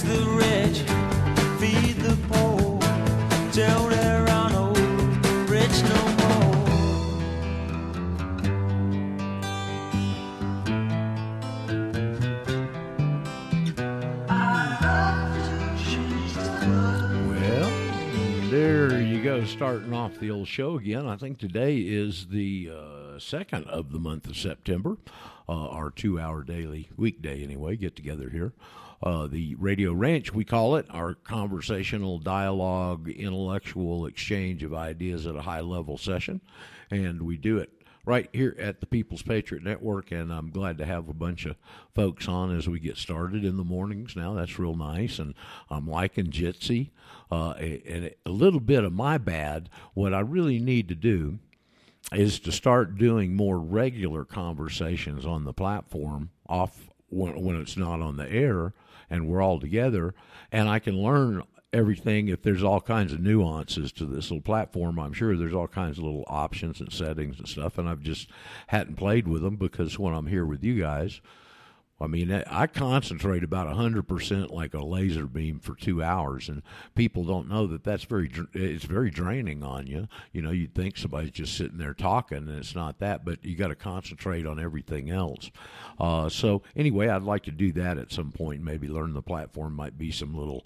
The rich, feed the poor, there. Well, there you go, starting off the old show again. I think today is the uh, second of the month of September, uh, our two hour daily weekday, anyway, get together here. Uh, the Radio Ranch, we call it, our conversational dialogue, intellectual exchange of ideas at a high level session. And we do it right here at the People's Patriot Network, and I'm glad to have a bunch of folks on as we get started in the mornings. Now that's real nice, and I'm liking Jitsi. Uh, and a little bit of my bad. What I really need to do is to start doing more regular conversations on the platform off when, when it's not on the air and we're all together, and I can learn everything if there's all kinds of nuances to this little platform. I'm sure there's all kinds of little options and settings and stuff and i've just hadn't played with them because when i'm here with you guys i mean i concentrate about 100% like a laser beam for two hours and people don't know that that's very it's very draining on you. You know you'd think somebody's just sitting there talking and it's not that but you got to concentrate on everything else. Uh, so anyway i'd like to do that at some point maybe learn the platform might be some little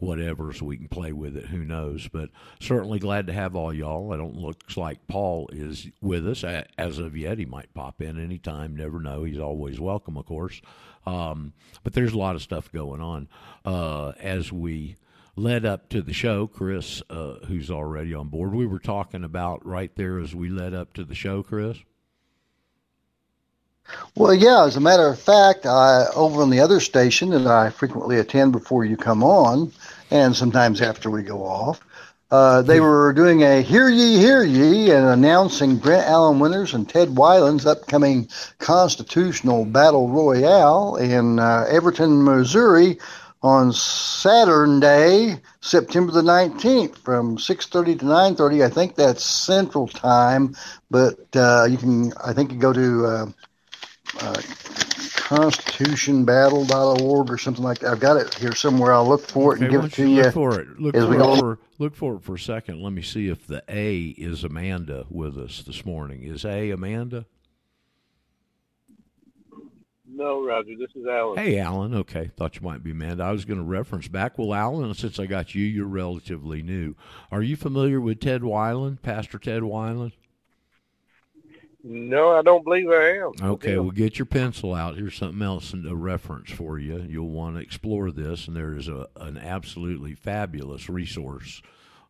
whatever so we can play with it who knows? But certainly glad to have all y'all. It don't looks like paul is with us. As of yet he might pop in anytime. Never know. He's always welcome of course. Um, but there's a lot of stuff going on. Uh, as we led up to the show chris uh, who's already on board we were talking about right there as we led up to the show chris. Well, yeah, as a matter of fact, I, over on the other station that I frequently attend before you come on, and sometimes after we go off, uh, they were doing a Hear Ye, Hear Ye and announcing Brent Allen Winters and Ted Weiland's upcoming constitutional battle royale in uh, Everton, Missouri on Saturday, September the 19th from 6.30 to 9.30. I think that's Central Time, but uh, you can, I think you go to constitutionbattle.org or something like that. I've got it here somewhere. I'll look for it okay, and give it to you. you. Look for it. Look for it for, look for it for a second. Let me see if the A is Amanda with us this morning. Is A Amanda? No, Roger. This is Alan. Hey, Alan. Okay, thought you might be Amanda. I was going to reference back. Well, Alan, since I got you, you're relatively new. Are you familiar with Ted Weiland, Pastor Ted Weiland? No, I don't believe I am. Okay, well, get your pencil out. Here's something else, a reference for you. You'll want to explore this, and there is a, an absolutely fabulous resource.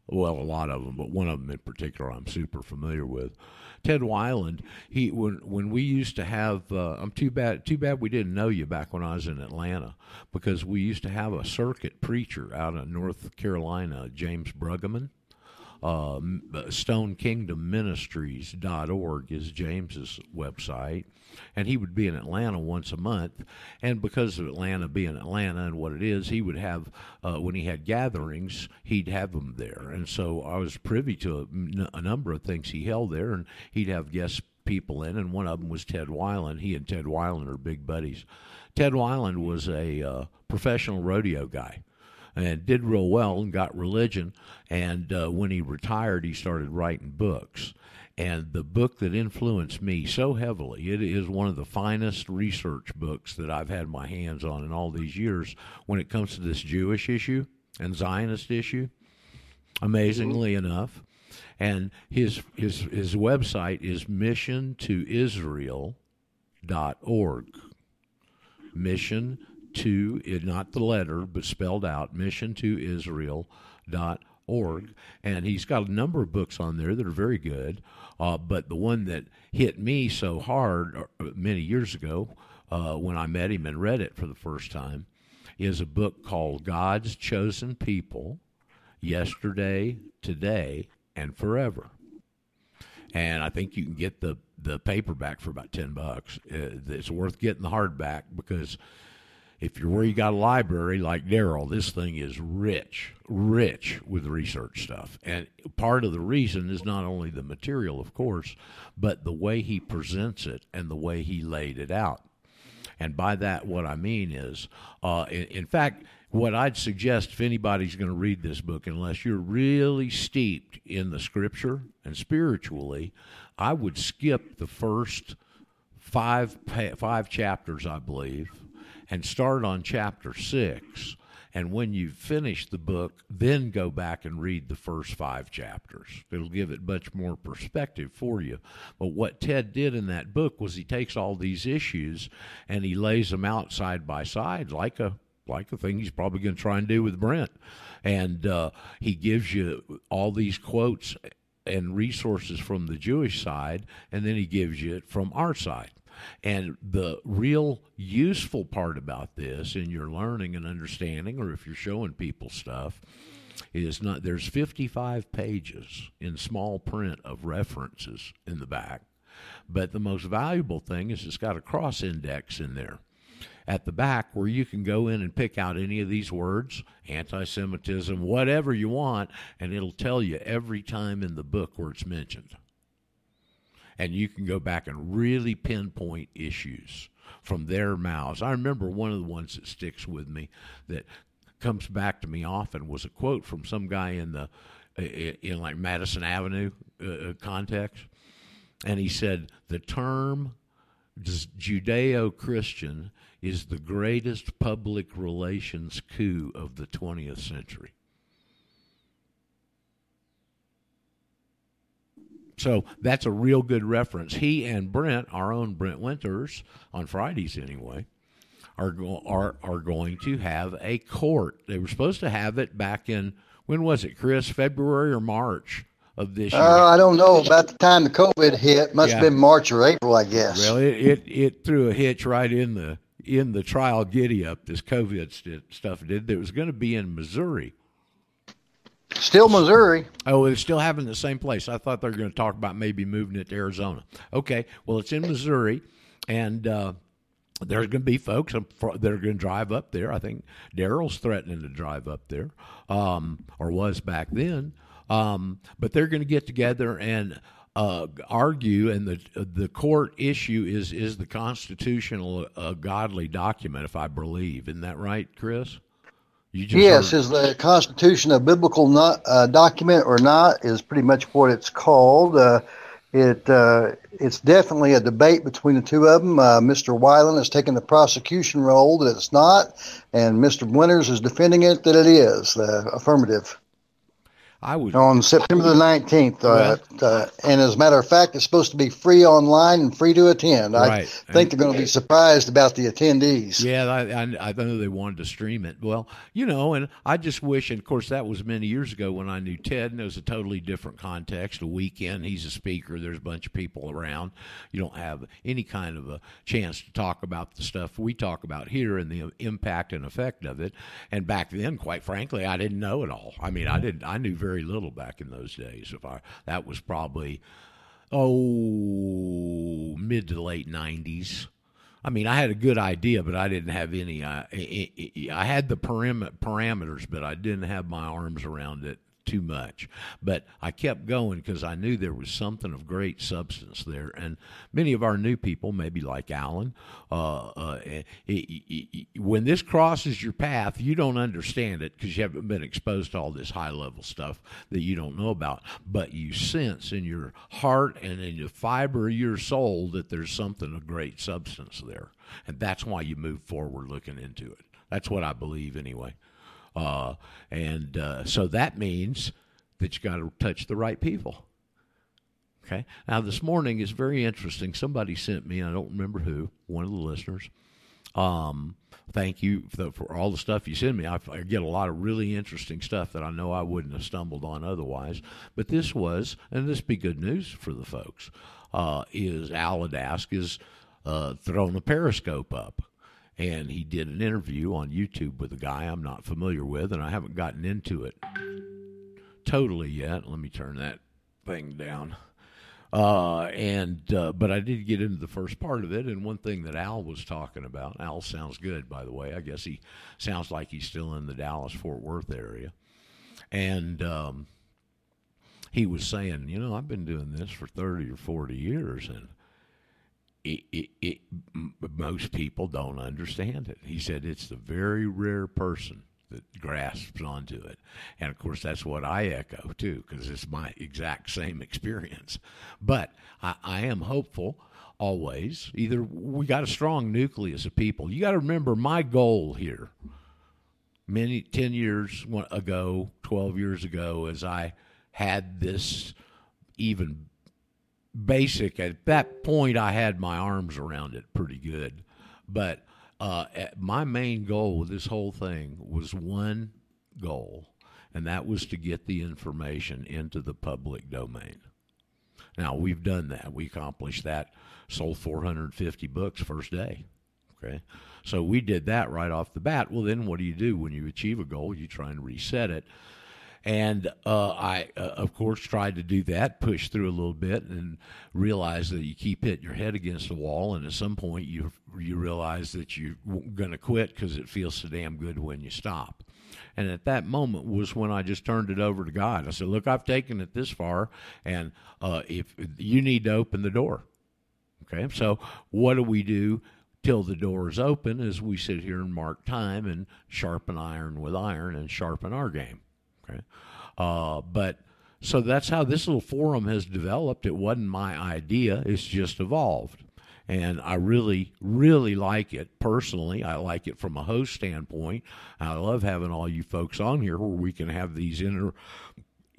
Well, a lot of them, but one of them in particular I'm super familiar with. Ted Weiland, he when when we used to have, uh, I'm too bad too bad we didn't know you back when I was in Atlanta because we used to have a circuit preacher out in North Carolina, James Bruggeman uh, Stone Kingdom Ministries.org is James's website. And he would be in Atlanta once a month. And because of Atlanta being Atlanta and what it is, he would have, uh, when he had gatherings, he'd have them there. And so I was privy to a, a number of things he held there, and he'd have guest people in, and one of them was Ted Weiland. He and Ted Weiland are big buddies. Ted Weiland was a uh, professional rodeo guy and did real well and got religion. And uh, when he retired, he started writing books. And the book that influenced me so heavily, it is one of the finest research books that I've had my hands on in all these years when it comes to this Jewish issue and Zionist issue. Amazingly mm-hmm. enough, and his his his website is missiontoisrael.org. Mission to not the letter but spelled out mission to israel dot org. And he's got a number of books on there that are very good. Uh, but the one that hit me so hard uh, many years ago uh, when i met him and read it for the first time is a book called god's chosen people yesterday today and forever. And i think you can get the the paperback for about 10 bucks. Uh, it's worth getting the hardback because if you're where you got a library like Daryl, this thing is rich, rich with research stuff. And part of the reason is not only the material, of course, but the way he presents it and the way he laid it out. And by that, what I mean is, uh, in, in fact, what I'd suggest if anybody's going to read this book, unless you're really steeped in the scripture and spiritually, I would skip the first five five chapters, I believe, and start on chapter six. And when you finish the book, then go back and read the first five chapters. It'll give it much more perspective for you. But what Ted did in that book was he takes all these issues and he lays them out side by side like a like a thing he's probably going to try and do with Brent. And uh, he gives you all these quotes and resources from the Jewish side, and then he gives you it from our side. And the real useful part about this in your learning and understanding, or if you're showing people stuff, is not there's 55 pages in small print of references in the back. But the most valuable thing is it's got a cross index in there at the back where you can go in and pick out any of these words anti Semitism, whatever you want, and it'll tell you every time in the book where it's mentioned and you can go back and really pinpoint issues from their mouths. I remember one of the ones that sticks with me that comes back to me often was a quote from some guy in the in like Madison Avenue uh, uh context, and he said the term Judeo-Christian is the greatest public relations coup of the 20th century. So that's a real good reference. He and Brent, our own Brent Winters, on Fridays anyway, are go- are are going to have a court. They were supposed to have it back in when was it, Chris? February or March of this year? Uh, I don't know. About the time the COVID hit, must Yeah. have been March or April, I guess. Well, it, it it threw a hitch right in the in the trial giddy up. This COVID st- stuff did. That was going to be in Missouri. Still Missouri. Oh, it's still having the same place. I thought they were going to talk about maybe moving it to Arizona. Okay, well, it's in Missouri, and uh, there's going to be folks that are going to drive up there. I think Daryl's threatening to drive up there, um, or was back then. Um, but they're going to get together and uh, argue, and the the court issue is is the constitutional uh, godly document, if I believe. Isn't that right, Chris? Yes, heard- is the Constitution a biblical not, uh, document or not? Is pretty much what it's called. Uh, it uh, it's definitely a debate between the two of them. Uh, Mr. Weiland has taken the prosecution role that it's not, and Mr. Winters is defending it that it is. Uh, affirmative I was on September the nineteenth. Uh, uh, and as a matter of fact, it's supposed to be free online and free to attend. I Right. think they're going to be surprised about the attendees. Yeah, I, I, I know they wanted to stream it. Well, you know, and I just wish, and of course, that was many years ago when I knew Ted, and it was a totally different context. A weekend, he's a speaker, there's a bunch of people around. You don't have any kind of a chance to talk about the stuff we talk about here and the impact and effect of it. And back then, quite frankly, I didn't know it all. I mean, I didn't, I knew very little back in those days. If I, that was probably, oh, mid to late 90s. I mean, I had a good idea, but I didn't have any. Uh, I, I- I had the param- parameters, but I didn't have my arms around it too much. But I kept going because I knew there was something of great substance there. And many of our new people, maybe like Alan, uh, uh, i- i- i- when this crosses your path, you don't understand it because you haven't been exposed to all this high level stuff that you don't know about. But you sense in your heart and in the fiber of your soul that there's something of great substance there. And that's why you move forward looking into it. That's what I believe anyway. Uh, and uh, so that means that you got to touch the right people. Okay. Now this morning is very interesting. Somebody sent me, I don't remember who, one of the listeners. Um, thank you for, for all the stuff you send me. I, I get a lot of really interesting stuff that I know I wouldn't have stumbled on otherwise. But this was, and this be good news for the folks. Uh, is Al Adask is uh, throwing a periscope up and he did an interview on YouTube with a guy I'm not familiar with, and I haven't gotten into it totally yet. Let me turn that thing down. Uh, and uh, but I did get into the first part of it, and one thing that Al was talking about. Al sounds good, by the way. I guess he sounds like he's still in the Dallas Fort Worth area, and um, he was saying, you know, I've been doing this for thirty or forty years, and it, it, it, most people don't understand it. He said it's the very rare person that grasps onto it. And of course, that's what I echo too, because it's my exact same experience. But I, I am hopeful always. Either we got a strong nucleus of people. You got to remember my goal here many 10 years ago 12 years ago as i had this even basic at that point i had my arms around it pretty good but uh, my main goal with this whole thing was one goal and that was to get the information into the public domain now we've done that we accomplished that sold 450 books first day okay so we did that right off the bat. Well, then what do you do when you achieve a goal? You try and reset it. And uh, I, uh, of course, tried to do that, push through a little bit, and realize that you keep hitting your head against the wall. And at some point, you you realize that you're going to quit because it feels so damn good when you stop. And at that moment was when I just turned it over to God. I said, "Look, I've taken it this far, and uh, if you need to open the door, okay. So what do we do?" till the door is open as we sit here and mark time and sharpen iron with iron and sharpen our game. Okay. Uh, but so that's how this little forum has developed. It wasn't my idea, it's just evolved. And I really, really like it personally. I like it from a host standpoint. I love having all you folks on here where we can have these inter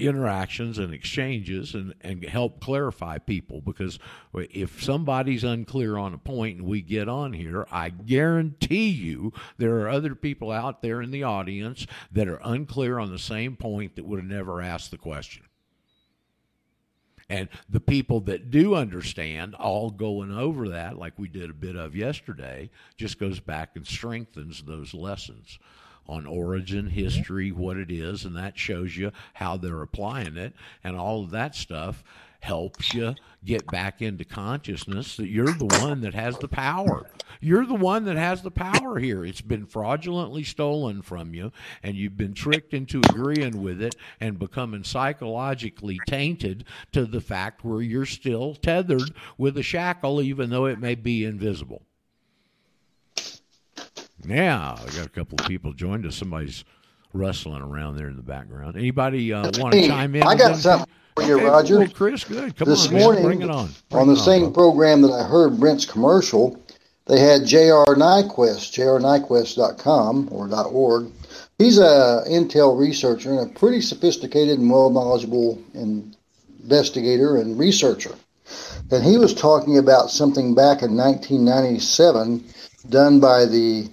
interactions and exchanges and, and help clarify people because if somebody's unclear on a point and we get on here, I guarantee you there are other people out there in the audience that are unclear on the same point that would have never asked the question. And the people that do understand, all going over that, like we did a bit of yesterday, just goes back and strengthens those lessons on origin, history, what it is, and that shows you how they're applying it, and all of that stuff helps you get back into consciousness that you're the one that has the power. You're the one that has the power here. It's been fraudulently stolen from you, and you've been tricked into agreeing with it and becoming psychologically tainted to the fact where you're still tethered with a shackle, even though it may be invisible. Yeah, I got a couple of people joined us. Somebody's rustling around there in the background. Anybody uh, want to chime in? I got something for you, okay, Roger. Well, Chris, good. Come this on, morning, man. bring it on. Bring on the it same bro. program that I heard Brent's commercial, they had J.R. Nyquist, jrnyquist.com or .org. He's a Intel researcher and a pretty sophisticated and well knowledgeable investigator and researcher. And he was talking about something back in 1997 done by the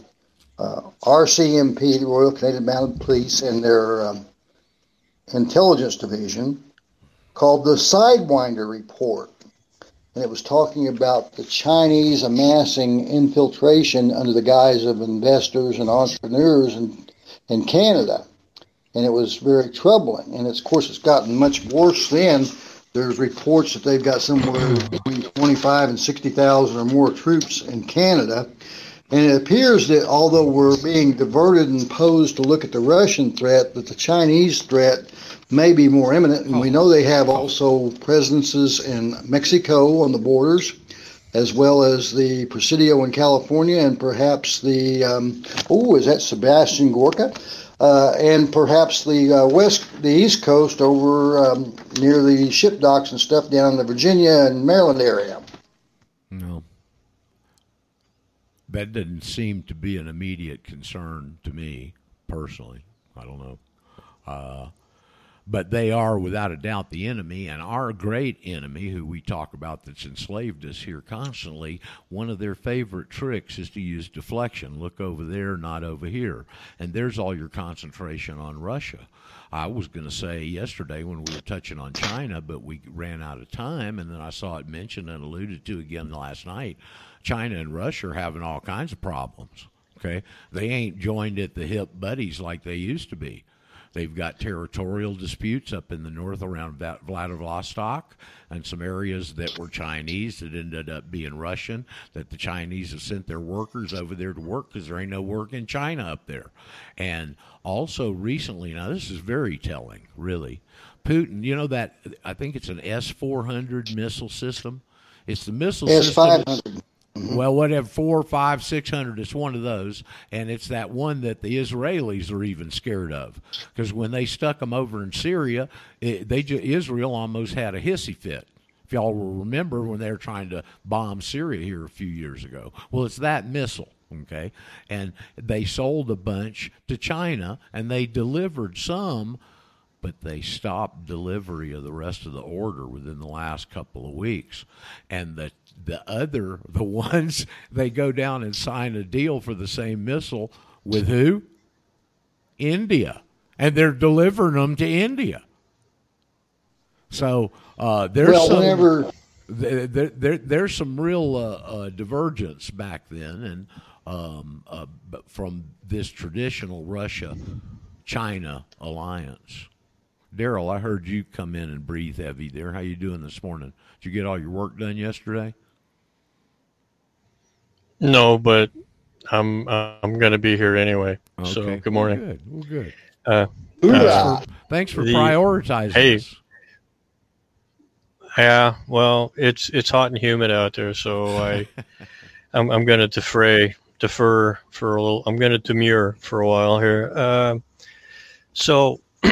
uh, RCMP, the Royal Canadian Mounted Police, and their um, intelligence division called the Sidewinder Report. And it was talking about the Chinese amassing infiltration under the guise of investors and entrepreneurs in, in Canada. And it was very troubling. And of course, it's gotten much worse then. There's reports that they've got somewhere between 25 and 60,000 or more troops in Canada and it appears that although we're being diverted and posed to look at the Russian threat, that the Chinese threat may be more imminent. And we know they have also presences in Mexico on the borders, as well as the Presidio in California, and perhaps the um, oh, is that Sebastian Gorka? Uh, and perhaps the uh, west, the east coast over um, near the ship docks and stuff down in the Virginia and Maryland area. No that didn't seem to be an immediate concern to me personally. I don't know. Uh, but they are without a doubt the enemy and our great enemy who we talk about that's enslaved us here constantly. One of their favorite tricks is to use deflection. Look over there not over here. And there's all your concentration on russia. I was going to say yesterday when we were touching on china but we ran out of time and then i saw it mentioned and alluded to again last night china and russia are having all kinds of problems okay they ain't joined at the hip buddies like they used to be They've got territorial disputes up in the north around Vladivostok and some areas that were Chinese that ended up being Russian. That the Chinese have sent their workers over there to work because there ain't no work in China up there. And also recently, now this is very telling, really. Putin, you know that I think it's an S four hundred missile system. It's the missile S system. Hundred. Well, whatever, four, five, six hundred. It's one of those, and it's that one that the Israelis are even scared of, because when they stuck them over in Syria, it, they ju- Israel almost had a hissy fit. If y'all will remember when they were trying to bomb Syria here a few years ago, well, it's that missile. Okay, and they sold a bunch to China, and they delivered some but they stopped delivery of the rest of the order within the last couple of weeks. And the the other the ones they go down and sign a deal for the same missile with who? India. And they're delivering them to India. So uh, there's Well, some, whenever there, there, there, there's some real uh, uh, divergence back then, and um, uh, from this traditional Russia China alliance. Daryl, I heard you come in and breathe heavy there. How you doing this morning? Did you get all your work done yesterday? No, but I'm I'm going to be here anyway. So Okay. good morning. Good. Well, good. Uh, hoorah, Thanks for The- prioritizing hey. us. yeah, well, it's it's hot and humid out there, so I I'm I'm going to defray defer for a little. I'm going to demur for a while here. Um so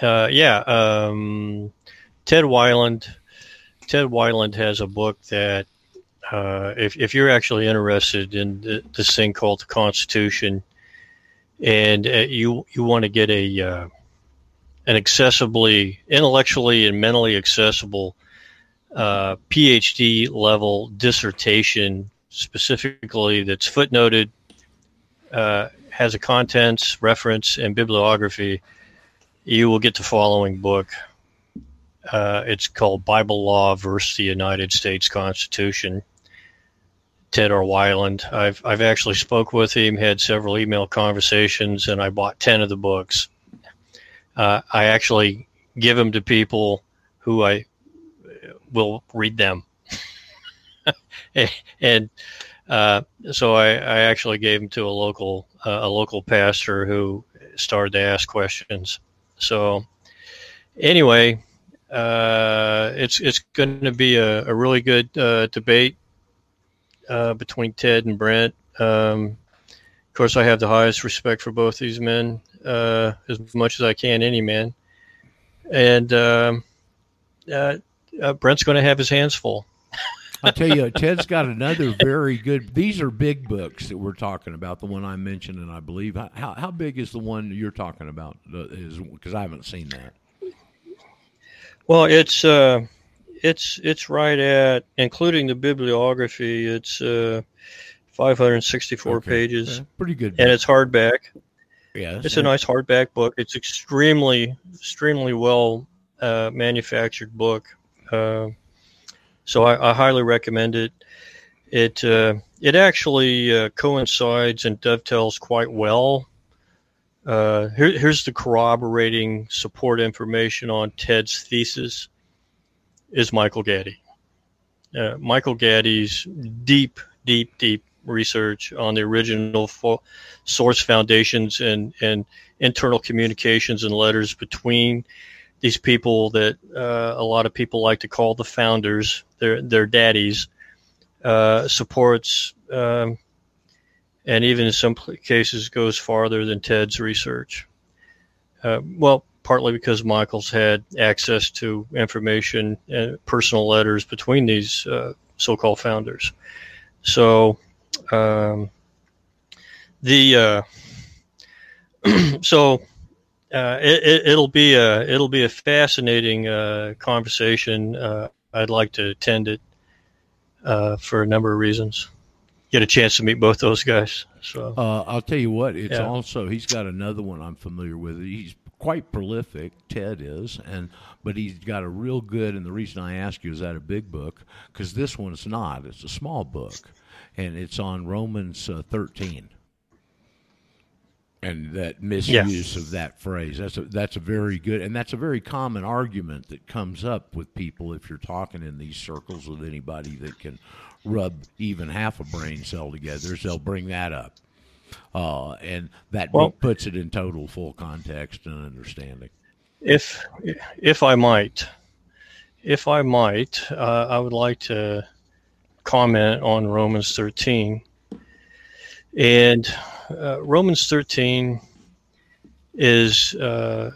uh, yeah, um, Ted Weiland. Ted Weiland has a book that uh, if if you're actually interested in th- this thing called the Constitution, and uh, you you want to get a uh, an accessibly, intellectually and mentally accessible uh, PhD level dissertation, specifically that's footnoted, uh, has a contents, reference, and bibliography, you will get the following book. Uh, it's called Bible Law versus the United States Constitution. Ted R. Weiland. I've I've actually spoke with him, had several email conversations, and I bought ten of the books. Uh, I actually give them to people who I will read them, and uh, so I, I actually gave them to a local uh, a local pastor who started to ask questions. So anyway, uh, it's it's going to be a, a really good uh, debate uh, between Ted and Brent. Um, of course, I have the highest respect for both these men, uh, as much as I can any man. And um, uh, uh, Brent's going to have his hands full. I tell you, Ted's got another very good. These are big books that we're talking about. The one I mentioned, and I believe how how big is the one you're talking about? Is because I haven't seen that. Well, it's uh, it's it's right at, including the bibliography, it's uh, 564 Okay. pages, Yeah, pretty good. and it's hardback. yes, It's a nice hardback book. It's extremely, extremely well uh, manufactured book. Uh, so I, I highly recommend it. It uh, it actually uh, coincides and dovetails quite well. Uh, here, here's the corroborating support information on Ted's thesis. Is Michael Gaddy. Uh, Michael Gaddy's deep, deep, deep research on the original fo- source foundations and, and internal communications and letters between these people that uh, a lot of people like to call the founders, their their daddies, uh, supports, um, and even in some cases goes farther than Ted's research. Uh, well, partly because Michael's had access to information and personal letters between these uh, so-called founders. So um, the uh, so uh, it, it, will be a it'll be a fascinating uh, conversation. Uh, I'd like to attend it uh, for a number of reasons. Get a chance to meet both those guys. So Uh, I'll tell you what. It's Yeah. also he's got another one I'm familiar with. He's quite prolific. Ted is, and but he's got a real good. And the reason I ask you is that a big book because this one's not. It's a small book, and it's on Romans uh, 13. And that misuse of that phrase. That's a that's a very good and that's a very common argument that comes up with people if you're talking in these circles with anybody that can rub even half a brain cell together. So they'll bring that up. Uh, and that Well- puts it in total full context and understanding. if if I might, if I might, uh, I would like to comment on Romans 13. And uh, Romans 13 is uh,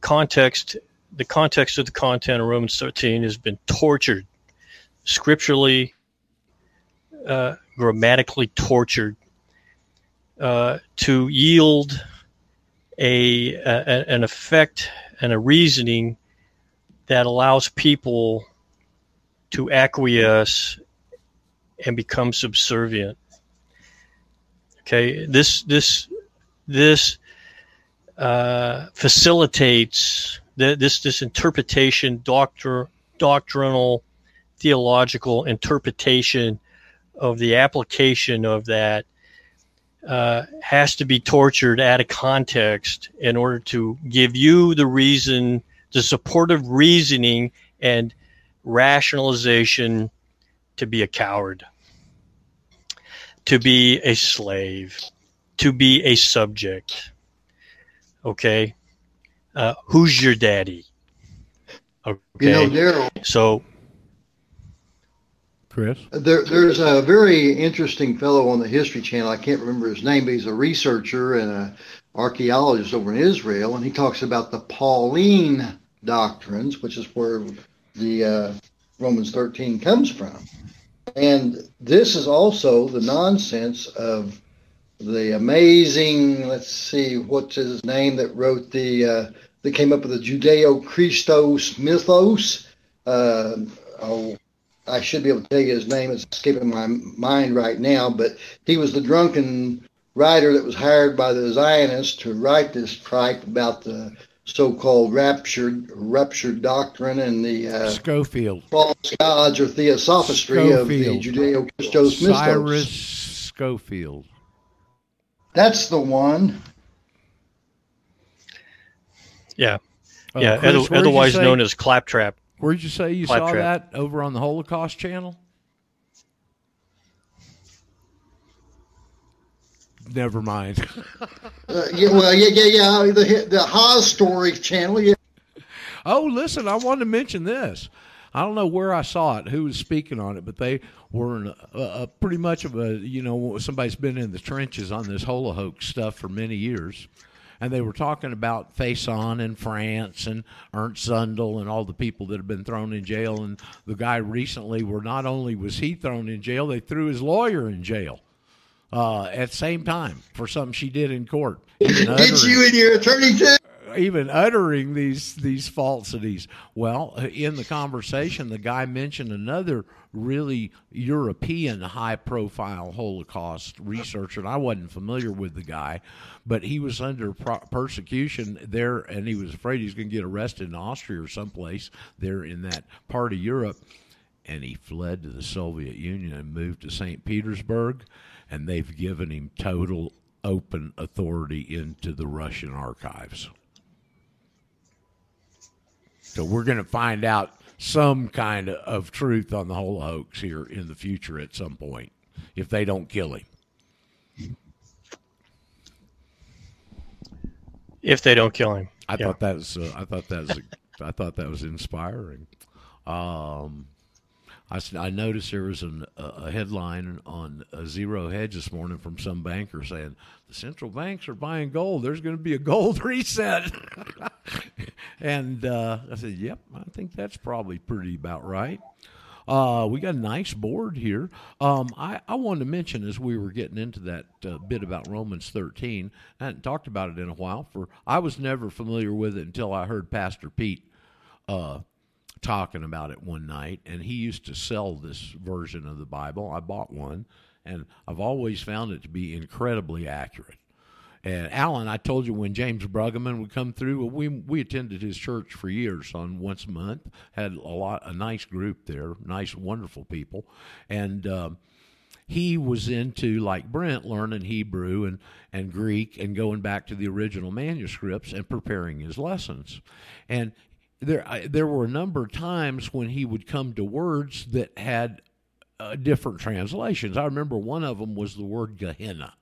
context. The context of the content of Romans 13 has been tortured, scripturally, uh, grammatically tortured, uh, to yield a, a an effect and a reasoning that allows people to acquiesce and become subservient. Okay, this this this uh, facilitates the, this this interpretation, doctor, doctrinal, theological interpretation of the application of that uh, has to be tortured out of context in order to give you the reason, the supportive reasoning and rationalization to be a coward, to be a slave, to be a subject. Okay? Uh, who's your daddy? Okay. You know, Daryl, so, Chris? there, there's a very interesting fellow on the History Channel. I can't remember his name, but he's a researcher and an archaeologist over in Israel, and he talks about the Pauline doctrines, which is where the uh, Romans 13 comes from. And this is also the nonsense of the amazing, let's see, what's his name that wrote the, uh, that came up with the Judeo Christos mythos. Uh, oh, I should be able to tell you his name. It's escaping my mind right now, but he was the drunken writer that was hired by the Zionists to write this tripe about the so-called raptured ruptured doctrine and the uh, Scofield. false gods or theosophistry of the Judeo-Christos mythos. Cyrus Scofield. That's the one. yeah. Uh, yeah, Chris, other- where'd you otherwise say- known as claptrap. Where'd you say you Claptrap. saw that over on the Holocaust channel? Never mind. Uh, yeah, well, yeah, yeah, yeah. The the Haas story channel. Yeah, oh, listen, I wanted to mention this. I don't know where I saw it, who was speaking on it, but they were in a, a, pretty much of a, you know, somebody's been in the trenches on this Holocaust stuff for many years. And they were talking about Faurisson in France and Ernst Zundel and all the people that have been thrown in jail. And the guy recently, where not only was he thrown in jail, they threw his lawyer in jail uh, at the same time for something she did in court. Even did uttering- you and your attorney too? even uttering these these falsities. Well, in the conversation, the guy mentioned another really European high profile Holocaust researcher, and I wasn't familiar with the guy, but he was under pro- persecution there, and he was afraid he was going to get arrested in Austria or someplace there in that part of Europe. And he fled to the Soviet Union and moved to St. Petersburg, and they've given him total open authority into the Russian archives. So we're going to find out some kind of, truth on the whole hoax here in the future at some point, if they don't kill him. If they don't kill him. I Yeah. thought that was uh, I thought that was I thought that was inspiring. Um, I, I noticed there was an, a headline on a Zero Hedge this morning from some banker saying the central banks are buying gold. There's going to be a gold reset, and uh, I said, "Yep, I think that's probably pretty about right." Uh, we got a nice board here. Um, I, I wanted to mention as we were getting into that uh, bit about Romans 13, I hadn't talked about it in a while. For I was never familiar with it until I heard Pastor Pete uh, talking about it one night, and he used to sell this version of the Bible. I bought one, and I've always found it to be incredibly accurate. And Alan, I told you when James Bruggeman would come through, we we attended his church for years on once a month. Had a lot, a nice group there, nice, wonderful people, and um, he was into like Brent learning Hebrew and and Greek and going back to the original manuscripts and preparing his lessons. And there I, there were a number of times when he would come to words that had uh, different translations. I remember one of them was the word Gehenna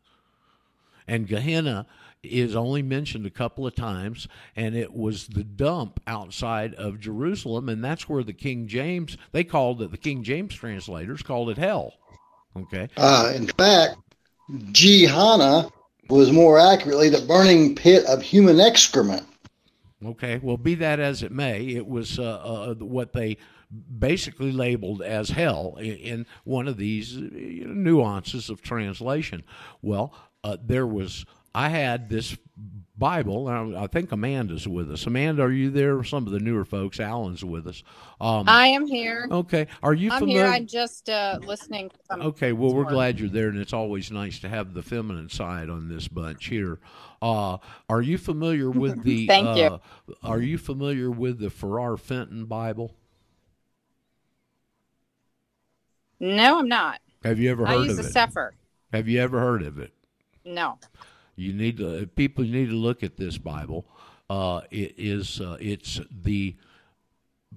And Gehenna is only mentioned a couple of times, and it was the dump outside of Jerusalem, and that's where the King James they called it. The King James translators called it hell. Okay, Uh, in fact, Gehenna was more accurately the burning pit of human excrement. Okay, well, be that as it may, it was uh, uh, what they basically labeled as hell in, in one of these uh, nuances of translation. Well, uh, there was, I had this Bible, and I I think Amanda's with us. Amanda, are you there? Some of the newer folks, Alan's with us. Um, I am here. okay, are you I'm familiar? here. I'm just uh, listening. to Okay, well, we're glad you're there, and it's always nice to have the feminine side on this bunch here. Uh, are you familiar with the? Thank you. uh, Are you familiar with the Ferrar Fenton Bible? No, I'm not. Have you ever heard of it? I use of a it? Sefer. Have you ever heard of it? No. You need to. People need to look at this Bible. Uh, it is. Uh, it's the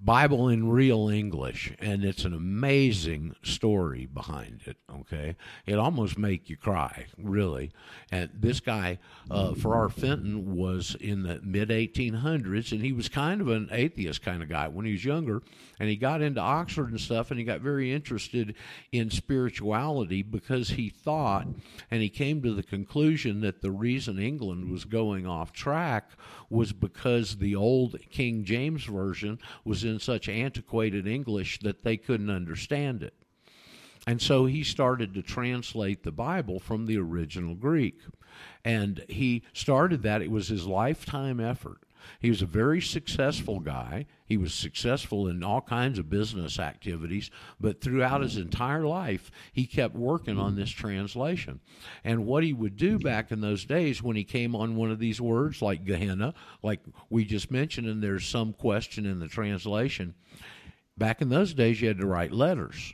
Bible in real English, and it's an amazing story behind it. Okay, it almost make you cry, really. And this guy, uh, Ferrar Fenton, was in the mid 1800s, and he was kind of an atheist kind of guy when he was younger, and he got into Oxford and stuff, and he got very interested in spirituality because he thought, and he came to the conclusion that the reason England was going off track was because the old King James version was in such antiquated English that they couldn't understand it. And so he started to translate the Bible from the original Greek. And he started that. It was his lifetime effort. He was a very successful guy. He was successful in all kinds of business activities, but throughout his entire life, he kept working on this translation. And what he would do back in those days when he came on one of these words like Gehenna, like we just mentioned, and there's some question in the translation, back in those days, you had to write letters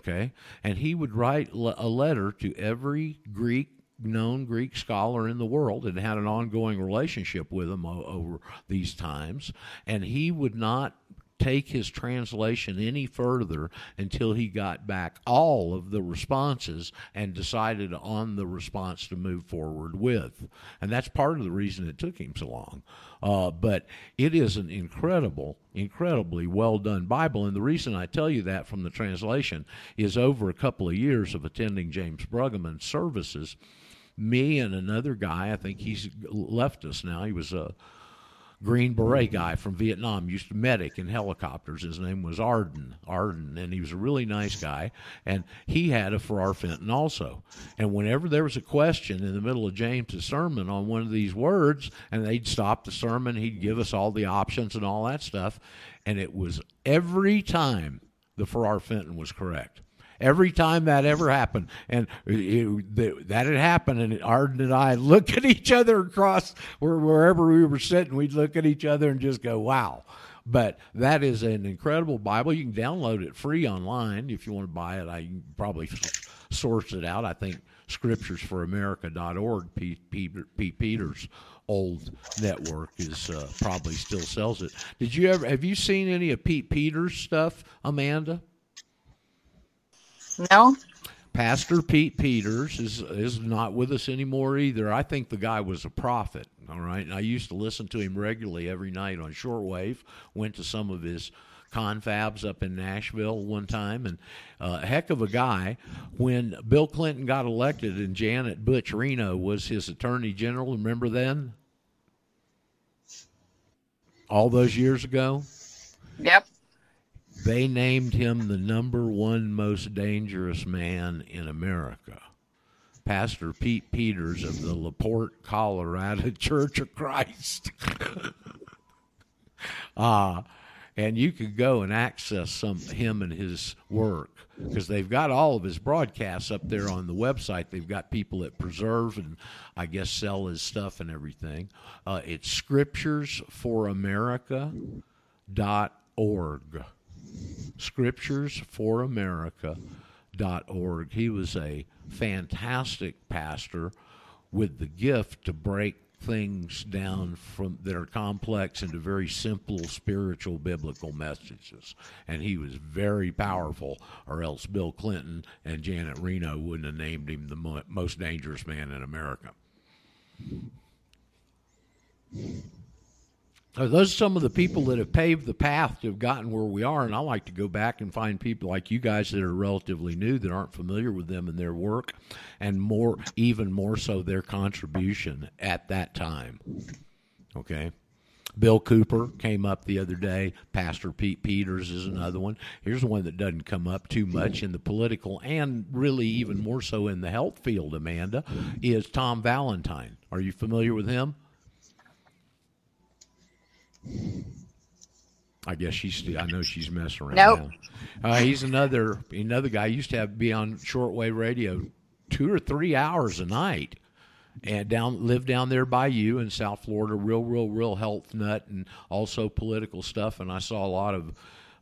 okay and he would write a letter to every greek known greek scholar in the world and had an ongoing relationship with him o- over these times and he would not take his translation any further until he got back all of the responses and decided on the response to move forward with and that's part of the reason it took him so long uh, but it is an incredible, incredibly well done Bible. And the reason I tell you that from the translation is over a couple of years of attending James Bruggeman's services, me and another guy, I think he's left us now. He was a Green Beret guy from Vietnam, used to medic in helicopters. His name was Arden, Arden, and he was a really nice guy. And he had a Ferrar Fenton also. And whenever there was a question in the middle of James's sermon on one of these words, and they'd stop the sermon, he'd give us all the options and all that stuff. And it was every time the Ferrar Fenton was correct. Every time that ever happened, and it, that that had happened, and Arden and I look at each other across where, wherever we were sitting, we'd look at each other and just go, "Wow!" But that is an incredible Bible. You can download it free online if you want to buy it. I can probably source it out. I think scripturesforamerica.org. Pete Peters' old network is uh, probably still sells it. Did you ever have you seen any of Pete Peters' stuff, Amanda? No. Pastor Pete Peters is is not with us anymore either. I think the guy was a prophet. All right, and I used to listen to him regularly every night on shortwave. Went to some of his confabs up in Nashville one time, and uh, a heck of a guy. When Bill Clinton got elected and Janet Butch Reno was his attorney general, remember then? All those years ago, Yep. They named him the number one most dangerous man in America. Pastor Pete Peters of the LaPorte, Colorado Church of Christ. uh, and you could go and access some him and his work because they've got all of his broadcasts up there on the website. They've got people that preserve and I guess sell his stuff and everything. Uh, it's scripturesforamerica.org scripturesforamerica.org. He was a fantastic pastor with the gift to break things down from that are complex into very simple spiritual biblical messages and he was very powerful or else bill clinton and janet reno wouldn't have named him the mo- most dangerous man in america Those are some of the people that have paved the path to have gotten where we are, and I like to go back and find people like you guys that are relatively new that aren't familiar with them and their work, and more, even more so, their contribution at that time. Okay. Bill Cooper came up the other day. Pastor Pete Peters is another one. Here's one that doesn't come up too much in the political and really even more so in the health field, Amanda, is Tom Valentine. Are you familiar with him? I guess she's. I know she's messing around. Nope. Uh, he's another another guy. Used to have be on shortwave radio two or three hours a night, and down lived down there by you in South Florida. Real, real, real health nut, and also political stuff. And I saw a lot of,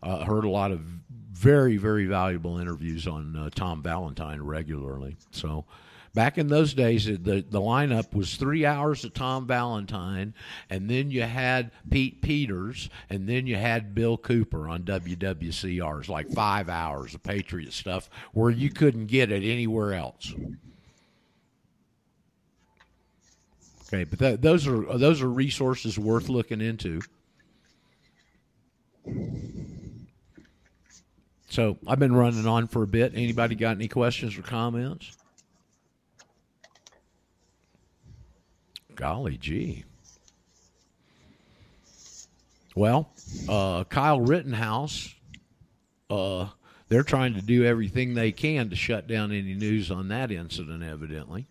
uh, heard a lot of very, very valuable interviews on uh, Tom Valentine regularly. So. Back in those days, the the lineup was three hours of Tom Valentine, and then you had Pete Peters, and then you had Bill Cooper on WWCR. It's like five hours of Patriot stuff where you couldn't get it anywhere else. Okay, but th- those are those are resources worth looking into. So I've been running on for a bit. Anybody got any questions or comments? Golly gee. Well, uh, Kyle Rittenhouse, uh, they're trying to do everything they can to shut down any news on that incident, evidently.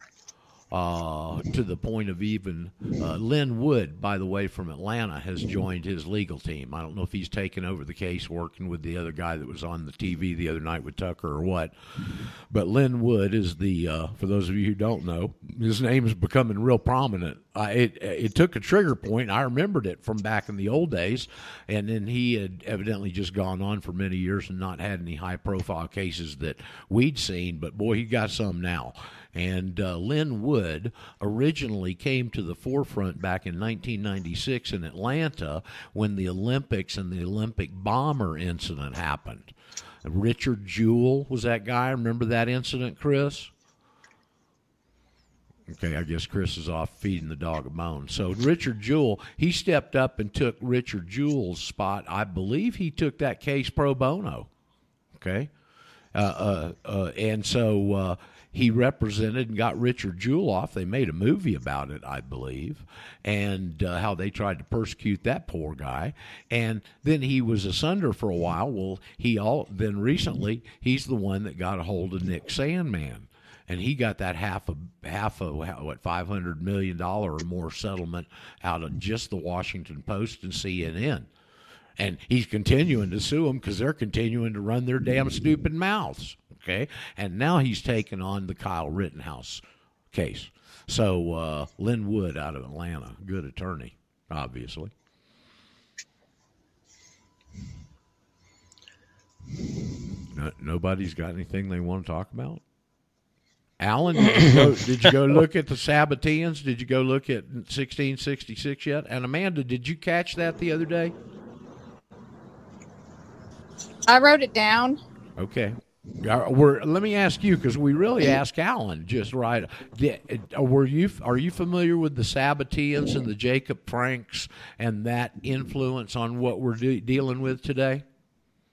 Uh, to the point of even uh, Lin Wood, by the way, from Atlanta, has joined his legal team. I don't know if he's taken over the case, working with the other guy that was on the TV the other night with Tucker or what. But Lin Wood is the, uh, for those of you who don't know, his name is becoming real prominent. It it took a trigger point. I remembered it from back in the old days, and then he had evidently just gone on for many years and not had any high profile cases that we'd seen. But boy, he got some now. And uh, Lin Wood originally came to the forefront back in 1996 in Atlanta when the Olympics and the Olympic bomber incident happened. Richard Jewell was that guy. Remember that incident, Chris? Okay, I guess Chris is off feeding the dog a bone. So Richard Jewell, he stepped up and took Richard Jewell's spot. I believe he took that case pro bono. Okay, uh, uh, uh, and so uh, he represented and got Richard Jewell off. They made a movie about it, I believe, and uh, how they tried to persecute that poor guy. And then he was asunder for a while. Well, he all then recently he's the one that got a hold of Nick Sandmann and he got that half a half a what five hundred million dollar or more settlement out of just the Washington Post and CNN, and he's continuing to sue them because they're continuing to run their damn stupid mouths. Okay, and now he's taken on the Kyle Rittenhouse case. So uh, Lin Wood out of Atlanta, good attorney, obviously. No, nobody's got anything they want to talk about. Alan, did you, go, did you go look at the Sabbateans? Did you go look at 1666 yet? And Amanda, did you catch that the other day? I wrote it down. Okay. Uh, We're, let me ask you because we really ask Alan just right. Did, uh, were you are you familiar with the Sabbateans and the Jacob Franks and that influence on what we're de- dealing with today?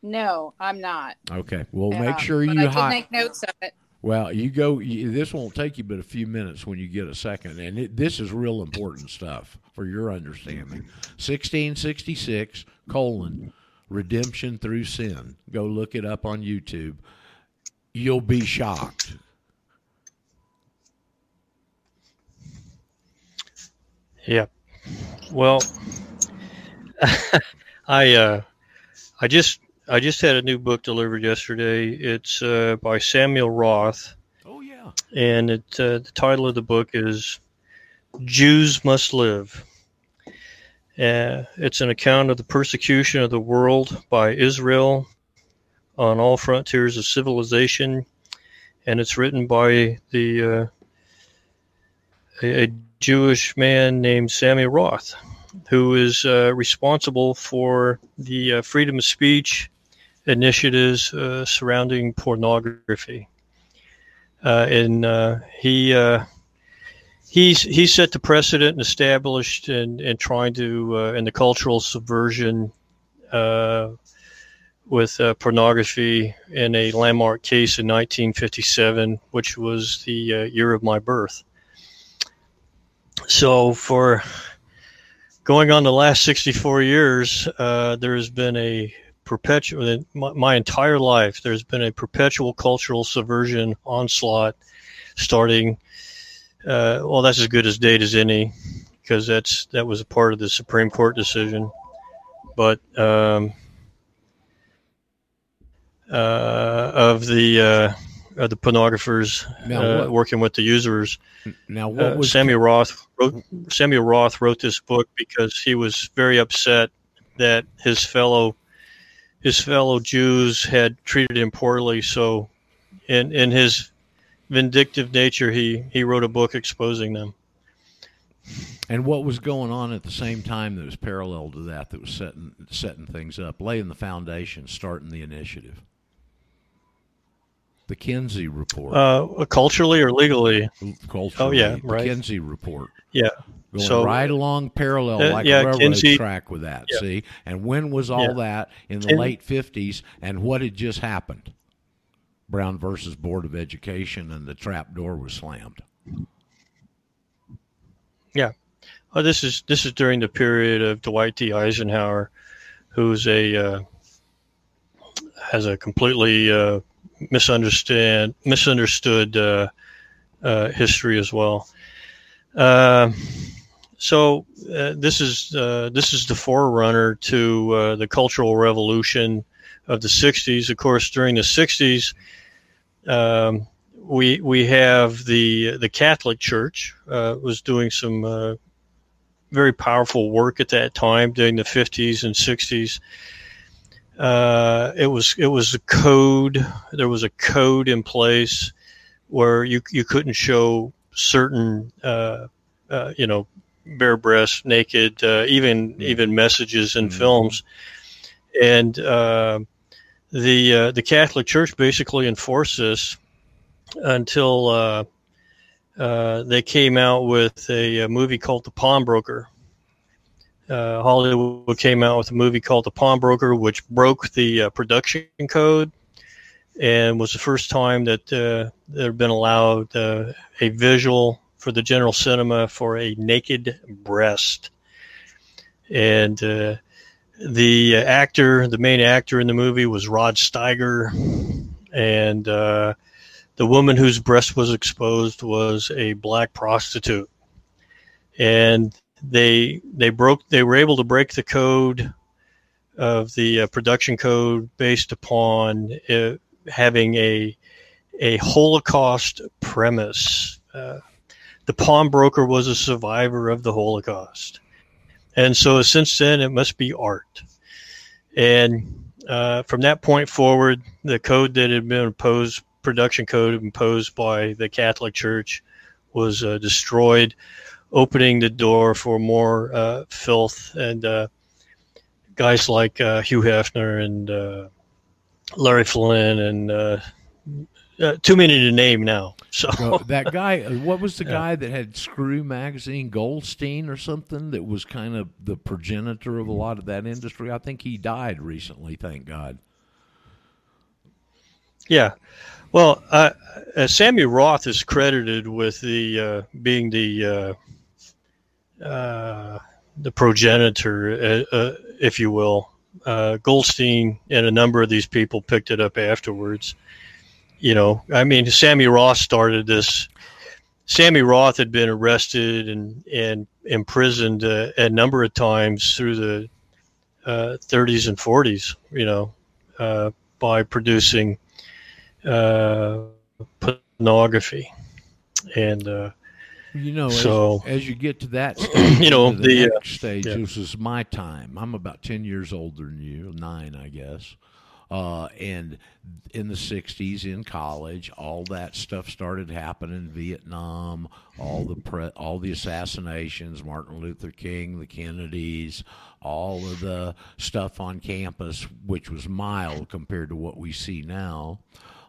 No, I'm not. Okay. Well, Um, make sure you I hi- make notes of it. Well, you go. You, this won't take you but a few minutes when you get a second, and it, this is real important stuff for your understanding. Sixteen sixty six colon redemption through sin. Go look it up on YouTube. You'll be shocked. Yeah. Well, I uh, I just I just had a new book delivered yesterday. It's uh, by Samuel Roth, Oh yeah. and it uh, the title of the book is Jews Must Live. Uh, it's an account of the persecution of the world by Israel on all frontiers of civilization, and it's written by the uh, a, a Jewish man named Samuel Roth, who is uh, responsible for the uh, freedom of speech initiatives uh, surrounding pornography. Uh, and uh, he uh, he's he set the precedent and established and and trying to uh, in the cultural subversion uh, with uh, pornography in a landmark case in 1957, which was the uh, year of my birth. So for going on the last 64 years, uh, there has been a perpetual my, my entire life. There's been a perpetual cultural subversion onslaught, starting. Uh, well, that's as good as date as any, because that's that was a part of the Supreme Court decision. But um, uh, of the uh, of the pornographers Now, uh, what- working with the users. Now, what Uh, was Samuel Roth wrote Samuel Roth wrote this book because he was very upset that his fellow his fellow Jews had treated him poorly. So, in in his vindictive nature, he he wrote a book exposing them. and what was going on at the same time that was parallel to that that was setting setting things up, laying the foundation, starting the initiative? The Kinsey report, Uh, culturally or legally, culturally, oh yeah, the right. Kinsey report. yeah. Going So- right along parallel Uh, like yeah, a railroad Kinsey- track with that. Yeah. See, and when was all Yeah. that in the Kin- late fifties? And what had just happened? Brown versus Board of Education, and the trap door was slammed. Yeah, oh, this is this is during the period of Dwight D. Eisenhower, who's a uh, has a completely uh, misunderstand misunderstood uh, uh, history as well. Um so uh, this is uh, this is the forerunner to the Cultural Revolution of the '60s. Of course, during the '60s, um, we we have the the Catholic Church uh, was doing some uh, very powerful work at that time during the 50s and 60s. Uh, it was it was a code. There was a code in place where you you couldn't show certain uh, uh, you know bare breasts, naked, uh, even even messages in Mhm. films, and uh, the uh, the Catholic Church basically enforced this until. Uh, uh, they came out with a, a movie called The Pawnbroker. Uh, Hollywood came out with a movie called The Pawnbroker, which broke the uh, production code and was the first time that uh, there had been allowed a visual for the general cinema for a naked breast. And the actor, the main actor in the movie, was Rod Steiger, and uh, the woman whose breast was exposed was a black prostitute. And they they broke they were able to break the code of the uh, production code based upon uh, having a a holocaust premise. Uh, the pawnbroker was a survivor of the holocaust and so since then it must be art. And uh, from that point forward the code that had been imposed production code imposed by the Catholic Church was uh, destroyed, opening the door for more uh, filth and uh, guys like uh, Hugh Hefner and uh, Larry Flynt and uh, too many to name now. So that guy, uh, what was the Yeah. guy that had Screw Magazine, Goldstein or something, that was kind of the progenitor of a lot of that industry? I think he died recently, thank God. Yeah. Well, uh, uh, Sammy Roth is credited with the uh, being the uh, uh, the progenitor, uh, uh, if you will. Uh, Goldstein and a number of these people picked it up afterwards. You know, I mean, Sammy Roth started this. Sammy Roth had been arrested and and imprisoned uh, a number of times through the uh, 30s and 40s. You know, uh, by producing uh, pornography, and uh, You know, So- as you get to that stage, You know, the, the, uh, next stage, yeah. this is my time. I'm about 10 years older than you, nine, I guess. Uh, and in the 60s in college, all that stuff started happening in Vietnam, all the pre- all the assassinations, Martin Luther King, the Kennedys, all of the stuff on campus, which was mild compared to what we see now.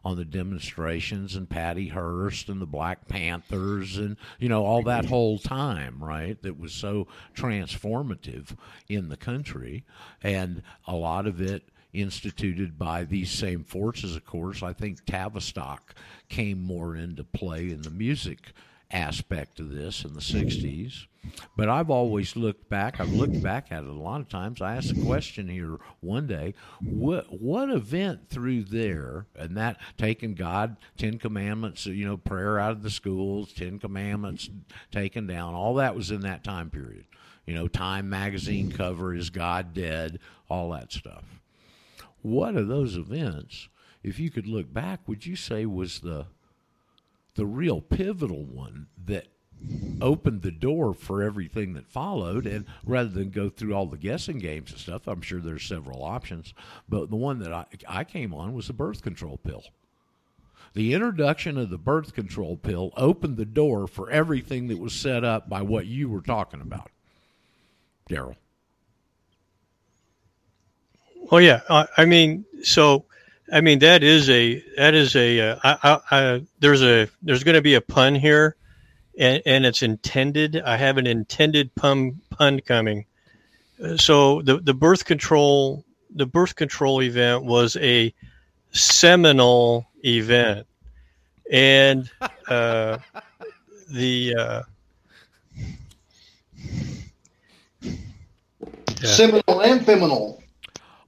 on the demonstrations and Patty Hearst and the Black Panthers and you know all that whole time, right? That was so transformative in the country, and a lot of it instituted by these same forces. Of course, I think Tavistock came more into play in the music aspect of this in the 60s. But I've always looked back. I've looked back at it a lot of times. I asked a question here one day: what what event through there, and that taking God, Ten Commandments, you know, prayer out of the schools, Ten Commandments taken down, all that was in that time period. You know, Time magazine cover is God dead, all that stuff. What of those events, if you could look back, would you say was the the real pivotal one that opened the door for everything that followed. And rather than go through all the guessing games and stuff, I'm sure there's several options. But the one that I, I came on was the birth control pill. The introduction of the birth control pill opened the door for everything that was set up by what you were talking about, Daryl. Oh yeah, uh, I mean, so I mean that is a that is a uh, I, I, I, there's a there's going to be a pun here, and, and it's intended. I have an intended pun pun coming. So the the birth control the birth control event was a seminal event, and uh, the uh, Yeah. Seminal and feminal.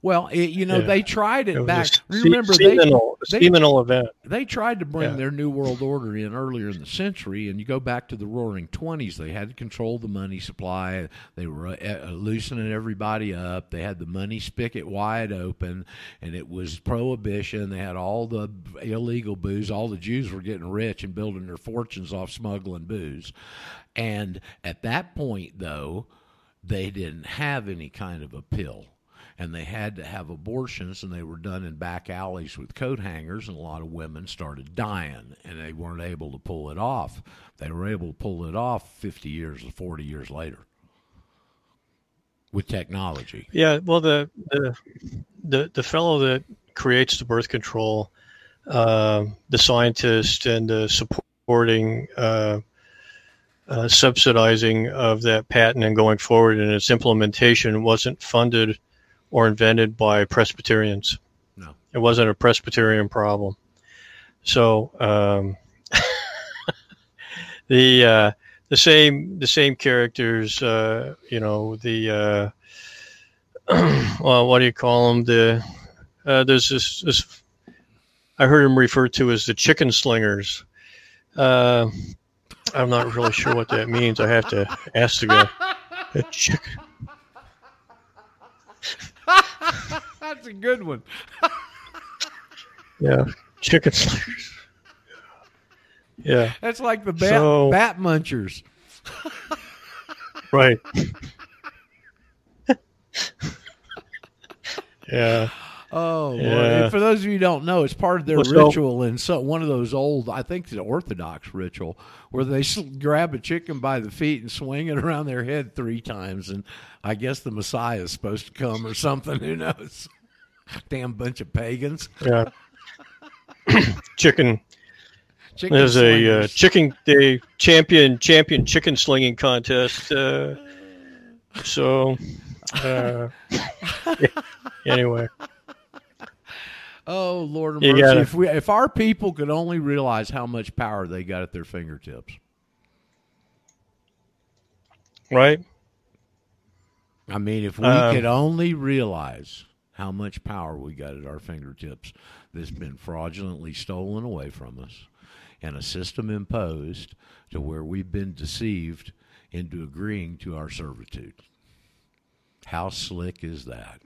Well, it, you know, Yeah. they tried it, it back. se- Remember, they, seminal, they- seminal event. they tried to bring Yeah. their new world order in earlier in the century and you go back to the roaring 20s they had to control the money supply they were uh, uh, loosening everybody up they had the money spigot wide open and it was prohibition they had all the illegal booze all the jews were getting rich and building their fortunes off smuggling booze and at that point though they didn't have any kind of a pill and they had to have abortions and they were done in back alleys with coat hangers and a lot of women started dying and they weren't able to pull it off. They were able to pull it off 50 years or 40 years later with technology. Yeah, well, the the the, the fellow that creates the birth control, uh, the scientist and the supporting uh, uh, subsidizing of that patent and going forward in its implementation wasn't funded or invented by Presbyterians. No. it wasn't a Presbyterian problem. So um, the uh, the same the same characters, uh, you know, the uh, well, what do you call them? The uh, there's this, this I heard him referred to as the chicken slingers. Uh, I'm not really sure what that means. I have to ask the guy. The chicken. That's a good one Yeah, chicken slingers. Yeah, that's like the bat, So- bat munchers right. yeah. Oh, Yeah. For those of you who don't know, it's part of their ritual and so one of those old, I think, the Orthodox ritual where they grab a chicken by the feet and swing it around their head three times, and I guess the Messiah is supposed to come or something. Who knows? Damn bunch of pagans. Yeah. chicken. Chicken There's a uh, chicken day champion champion chicken slinging contest. Uh, so, uh, anyway, Oh Lord of mercy! gotta- If we, if our people could only realize how much power they got at their fingertips. right? I mean, if we Um, could only realize how much power we got at our fingertips that's been fraudulently stolen away from us and a system imposed to where we've been deceived into agreeing to our servitude. How slick is that?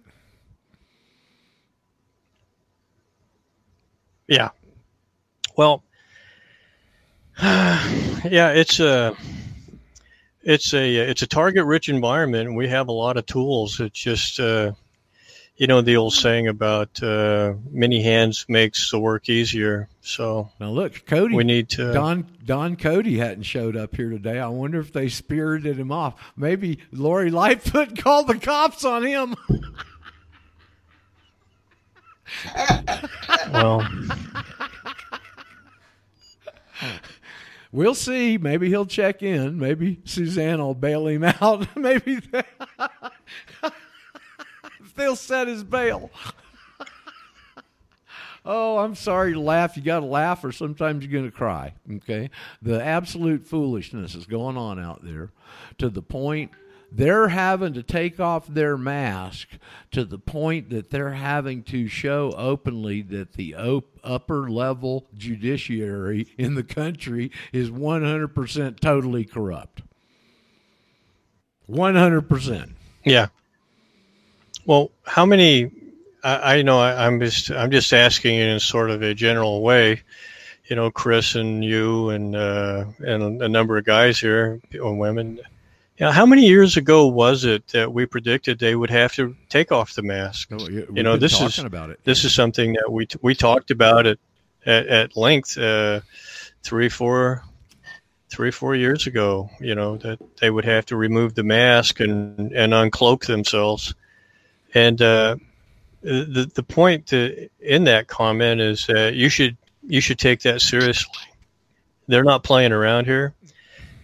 Yeah. Well, yeah, it's a it's a it's a target rich environment. We have a lot of tools. It's just uh, you know the old saying about uh, many hands makes the work easier. So Now look, Cody. we need to. Don Don Cody hadn't showed up here today. I wonder if they spirited him off. Maybe Lori Lightfoot called the cops on him. well, we'll see. Maybe he'll check in. Maybe Suzanne will bail him out. Maybe they'll set his bail. oh, I'm sorry to laugh. You got to laugh, or sometimes you're going to cry. Okay? The absolute foolishness is going on out there to the point they're having to take off their mask to the point that they're having to show openly that the op- upper level judiciary in the country is 100% totally corrupt. 100%. Yeah. Well, how many? I, I know I, I'm just I'm just asking in sort of a general way. You know, Chris and you and uh, and a number of guys here and women. You know, how many years ago was it that we predicted they would have to take off the mask? Oh, yeah, You know, this is-. This is something that we we talked about it at, at length uh, three four three four years ago. You know that they would have to remove the mask and and uncloak themselves. And uh, the the point to, in that comment is that you should you should take that seriously. They're not playing around here,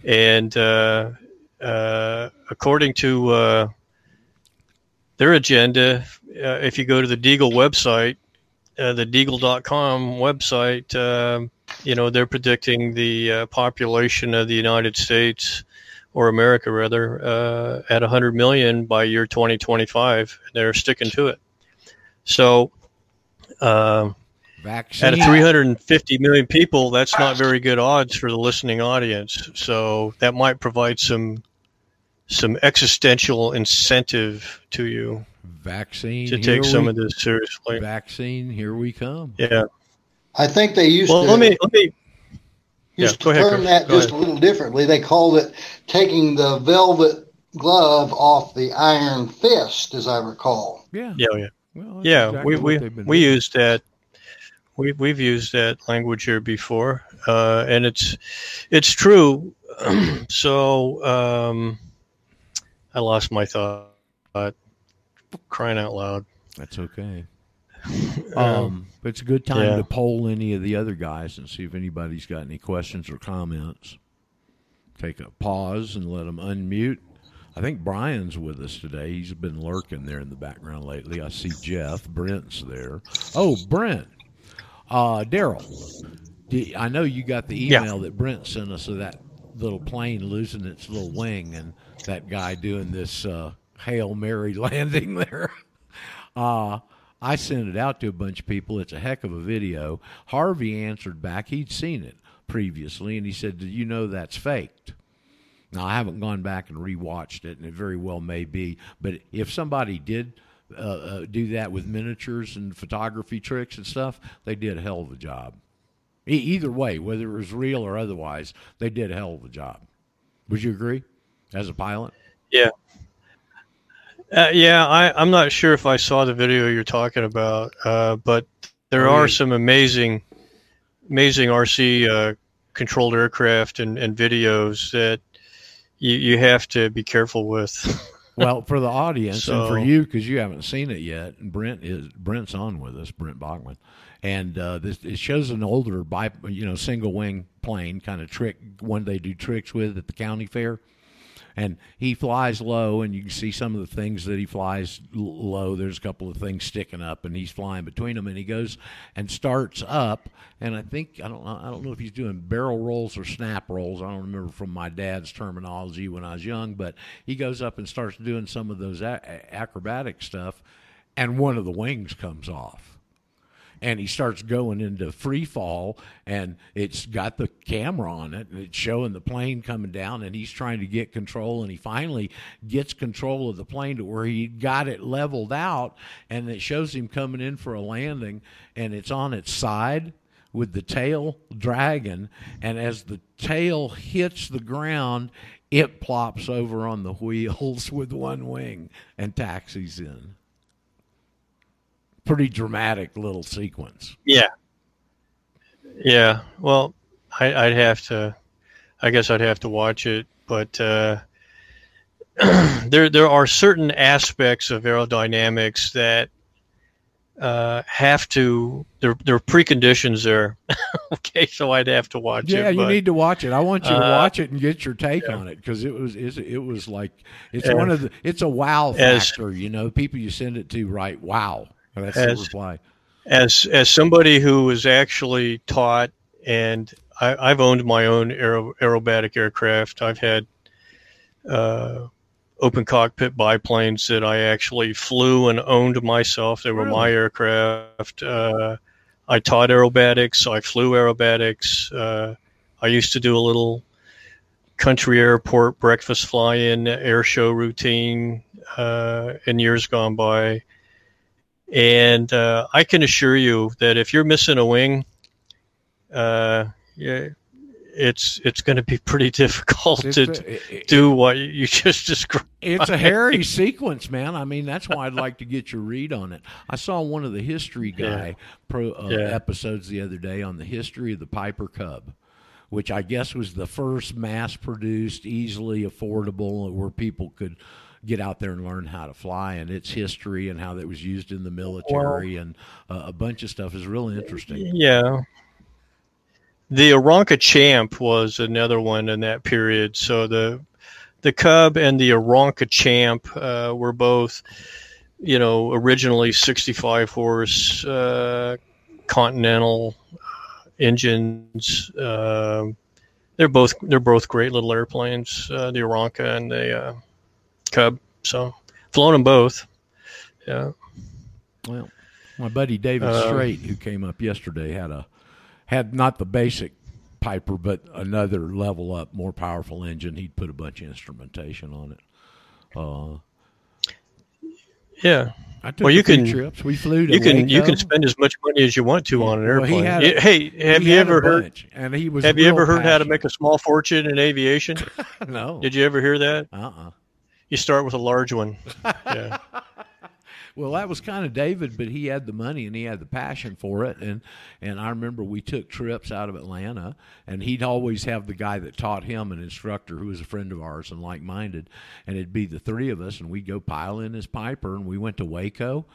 and uh, according to uh, their agenda, uh, if you go to the Deagel website, uh, the Deagel.com website, um you know they're predicting the uh, population of the United States or America rather uh, at 100 million by year 2025. They're sticking to it. So. Um, of 350 million people, that's not very good odds for the listening audience. So that might provide some some existential incentive to you vaccine. to take some we- of this seriously. Vaccine, here we come. Yeah. I think they used Well, to let me let me. used yeah, to ahead, term Chris. that Go just ahead. a little differently. They called it taking the velvet glove off the iron fist, as I recall. Yeah. Yeah, yeah, Well, yeah. exactly we we we doing. used that. We we've used that language here before, uh, and it's it's true. so um, I lost my thought. Crying out loud. That's okay. Um, Um, but it's a good time yeah. to poll any of the other guys and see if anybody's got any questions or comments. Take a pause and let them unmute. I think Brian's with us today. He's been lurking there in the background lately. I see Jeff. Brent's there. Oh, Brent. Uh, Daryl. I know you got the Yeah. email that Brent sent us of that little plane losing its little wing and that guy doing this uh, Hail Mary landing there. Uh, I sent it out to a bunch of people. It's a heck of a video. Harvey answered back. He'd seen it previously, and he said, "Do you know that's faked?" Now I haven't gone back and rewatched it, and it very well may be. But if somebody did uh, uh, do that with miniatures and photography tricks and stuff, they did a hell of a job. E- either way, whether it was real or otherwise, they did a hell of a job. Would you agree, as a pilot? Yeah. Uh, yeah, I, I'm not sure if I saw the video you're talking about, uh, but there Oh, are some amazing, amazing RC uh, controlled aircraft and, and videos that you, you have to be careful with. Well, for the audience and for you, because you haven't seen it yet, and Brent is Brent's on with us, Brent Bachman, and uh, this it shows an older, bi, you know, single wing plane kind of trick one they do tricks with at the county fair, and he flies low, and you can see some of the things that he flies l- low. There's a couple of things sticking up, and he's flying between them, and he goes and starts up, and I think I don't know, I don't know if he's doing barrel rolls or snap rolls. I don't remember from my dad's terminology when I was young, but he goes up and starts doing some of those a- acrobatic stuff, and one of the wings comes off and he starts going into free fall and it's got the camera on it and it's showing the plane coming down and he's trying to get control and he finally gets control of the plane to where he got it leveled out and it shows him coming in for a landing and it's on its side with the tail dragging and as the tail hits the ground it plops over on the wheels with one wing and taxis in pretty dramatic little sequence. yeah. Yeah. Well, I, I'd have to, I guess I'd have to watch it, but uh, there there are certain aspects of aerodynamics that uh, have to. There, there are preconditions there. okay, so I'd have to watch Yeah, it. Yeah, you need to watch it. I want you to Uh, watch it and get your take on it because it was it was like it's Yeah. one of the it's a wow As- factor. You know, people you send it to write wow. That's the As- reply. as as somebody who was actually taught and I, I've owned my own aero, aerobatic aircraft. I've had uh, open cockpit biplanes that I actually flew and owned myself. They were my aircraft. Uh, I taught aerobatics. I flew aerobatics. Uh, I used to do a little country airport breakfast fly-in air show routine uh, in years gone by. And uh, I can assure you that if you're missing a wing, uh, it's it's going to be pretty difficult It's to a, it- do what you just described. it's a hairy sequence, man. I mean, that's why I'd like to get your read on it. I saw one of the history guy Yeah. pro uh, Yeah. episodes the other day on the history of the Piper Cub, which I guess was the first mass-produced, easily affordable, where people could get out there and learn how to fly and its history and how that was used in the military and uh, a bunch of stuff is really interesting. Yeah. The Aeronca Champ was another one in that period. So the the Cub and the Aeronca Champ uh, were both, you know, originally 65 horse uh, Continental engines. Um they're both they're both great little airplanes. Uh, the Aeronca and the uh, Cub. So flown them both. Yeah. Well, my buddy David Um, Strait, who came up yesterday, had a had not the basic Piper, but another level up, more powerful engine. He'd put a bunch of instrumentation on it. Uh, Yeah. I took Well, you can- trips. We flew to You can you can spend as much money as you want to on an Well, he airplane. a- hey, have He you ever heard? And he was. Have you ever heard how to make a small fortune in aviation? no? Did you ever hear that? Uh uh You start with a large one. Yeah. Well, that was kind of David, but he had the money and he had the passion for it. And and I remember we took trips out of Atlanta, and he'd always have the guy that taught him, an instructor who was a friend of ours and like minded, and it'd be the three of us, and we'd go pile in his Piper, and we went to Waco.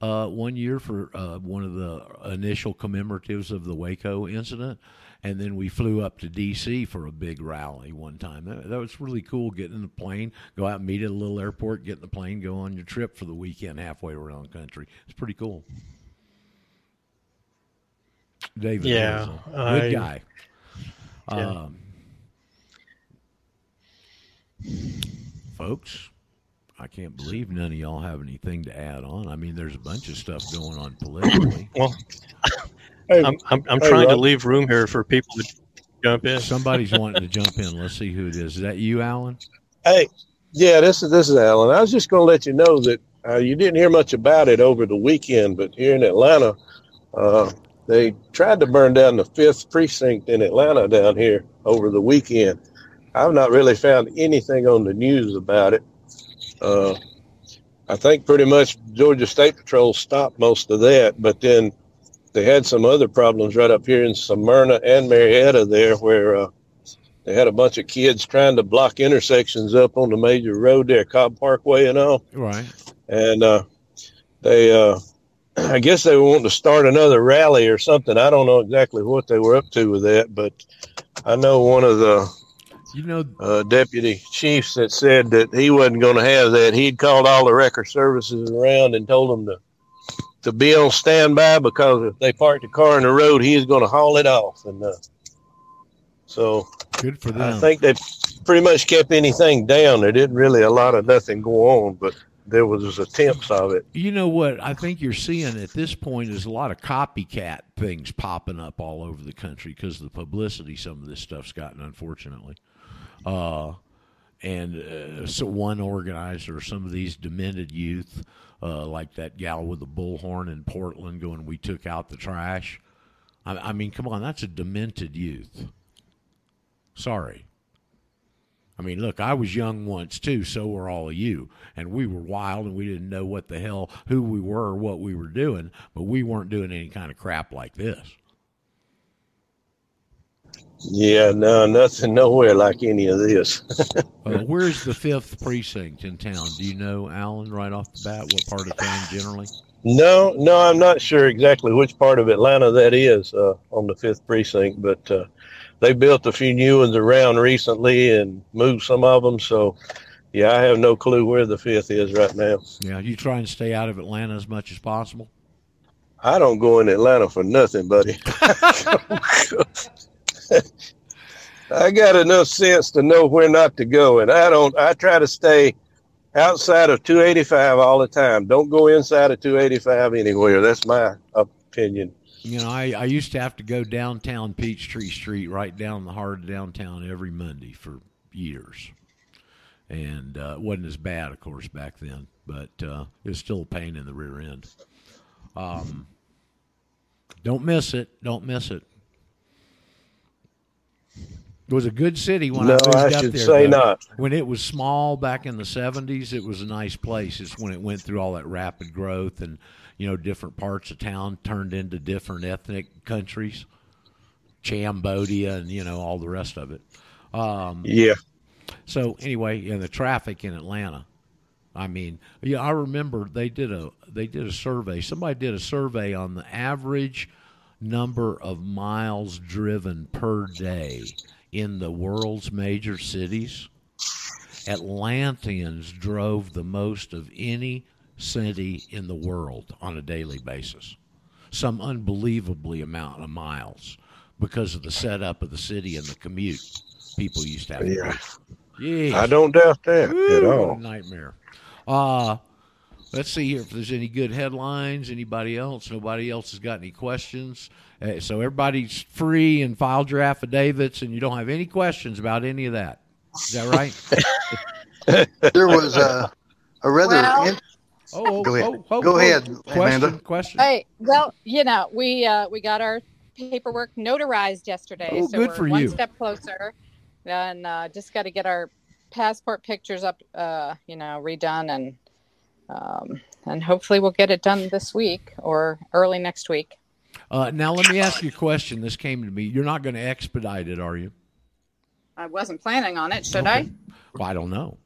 Uh, one year for uh, one of the initial commemoratives of the Waco incident, and then we flew up to D.C. for a big rally one time. That, that was really cool. Getting in the plane, go out and meet at a little airport, get in the plane, go on your trip for the weekend halfway around the country. It's pretty cool. David, Yeah, good guy. Yeah. Um, folks, I can't believe none of y'all have anything to add on. I mean, there's a bunch of stuff going on politically. Well, Hey, I'm I'm, I'm Hey, trying to leave room here for people to jump in. Somebody's wanting to jump in. Let's see who it is. Is that you, Alan? hey, yeah, this is this is Alan. I was just going to let you know that uh, you didn't hear much about it over the weekend, but here in Atlanta, uh, they tried to burn down the fifth precinct in Atlanta down here over the weekend. I've not really found anything on the news about it. Uh, I think pretty much Georgia State Patrol stopped most of that, but then they had some other problems right up here in Smyrna and Marietta there where uh, they had a bunch of kids trying to block intersections up on the major road there, Cobb Parkway and all. Right. And uh, they, uh, I guess they were wanting to start another rally or something. I don't know exactly what they were up to with that, but I know one of the You know, uh, deputy chiefs that said that he wasn't going to have that. He'd called all the record services around and told them to to be on standby because if they park the car in the road, he was going to haul it off. And uh, so good for them. I think they pretty much kept anything down. There didn't really a lot of nothing go on, but there was attempts of it. You know what I think you're seeing at this point is a lot of copycat things popping up all over the country because of the publicity some of this stuff's gotten, unfortunately. Uh, and uh, so one organizer, some of these demented youth, uh, like that gal with the bullhorn in Portland, going, "We took out the trash." I, I mean, come on, that's a demented youth. Sorry. I mean, look, I was young once too, so were all of you. And we were wild and we didn't know what the hell, who we were or what we were doing, but we weren't doing any kind of crap like this. Yeah, no, nothing, nowhere like any of this. Uh, where's the fifth precinct in town? Do you know, Alan, right off the bat, what part of town generally? No, no, I'm not sure exactly which part of Atlanta that is uh, on the fifth precinct, but uh, they built a few new ones around recently and moved some of them. So, yeah, I have no clue where the fifth is right now. Yeah, you try and stay out of Atlanta as much as possible. I don't go in Atlanta for nothing, buddy. I got enough sense to know where not to go, and I don't. I try to stay outside of 285 all the time. Don't go inside of 285 anywhere. That's my opinion. You know, I, I used to have to go downtown Peachtree Street, right down the heart of downtown, every Monday for years. And uh, it wasn't as bad, of course, back then, but uh, it was still a pain in the rear end. Um, don't miss it. Don't miss it. It was a good city when No, I moved I up should there. say though. not. When it was small back in the seventies, it was a nice place. It's when it went through all that rapid growth and you know different parts of town turned into different ethnic countries, Cambodia and you know all the rest of it. Um, Yeah. so anyway, in the traffic in Atlanta, I mean, yeah, I remember they did a they did a survey. Somebody did a survey on the average number of miles driven per day in the world's major cities. Atlanteans drove the most of any city in the world on a daily basis. Some unbelievably amount of miles because of the setup of the city and the commute people used to have. Yeah. Yeah. I don't doubt that at all. nightmare. Uh let's see here if there's any good headlines. Anybody else? Nobody else has got any questions. Uh, so everybody's free and filed your affidavits, and you don't have any questions about any of that. Is that right? There was a, a rather. Well- in- Oh, oh, Go ahead. oh, oh, Go oh. ahead, Question. Amanda. Question. Hey, well, you know, we uh, we got our paperwork notarized yesterday, Oh, so good we're for one you. step closer, and uh, just got to get our passport pictures up, uh, you know, redone, and um, and hopefully we'll get it done this week or early next week. Uh, now let me ask you a question. This came to me. You're not going to expedite it, are you? I wasn't planning on it. Should Okay. Well, I don't know.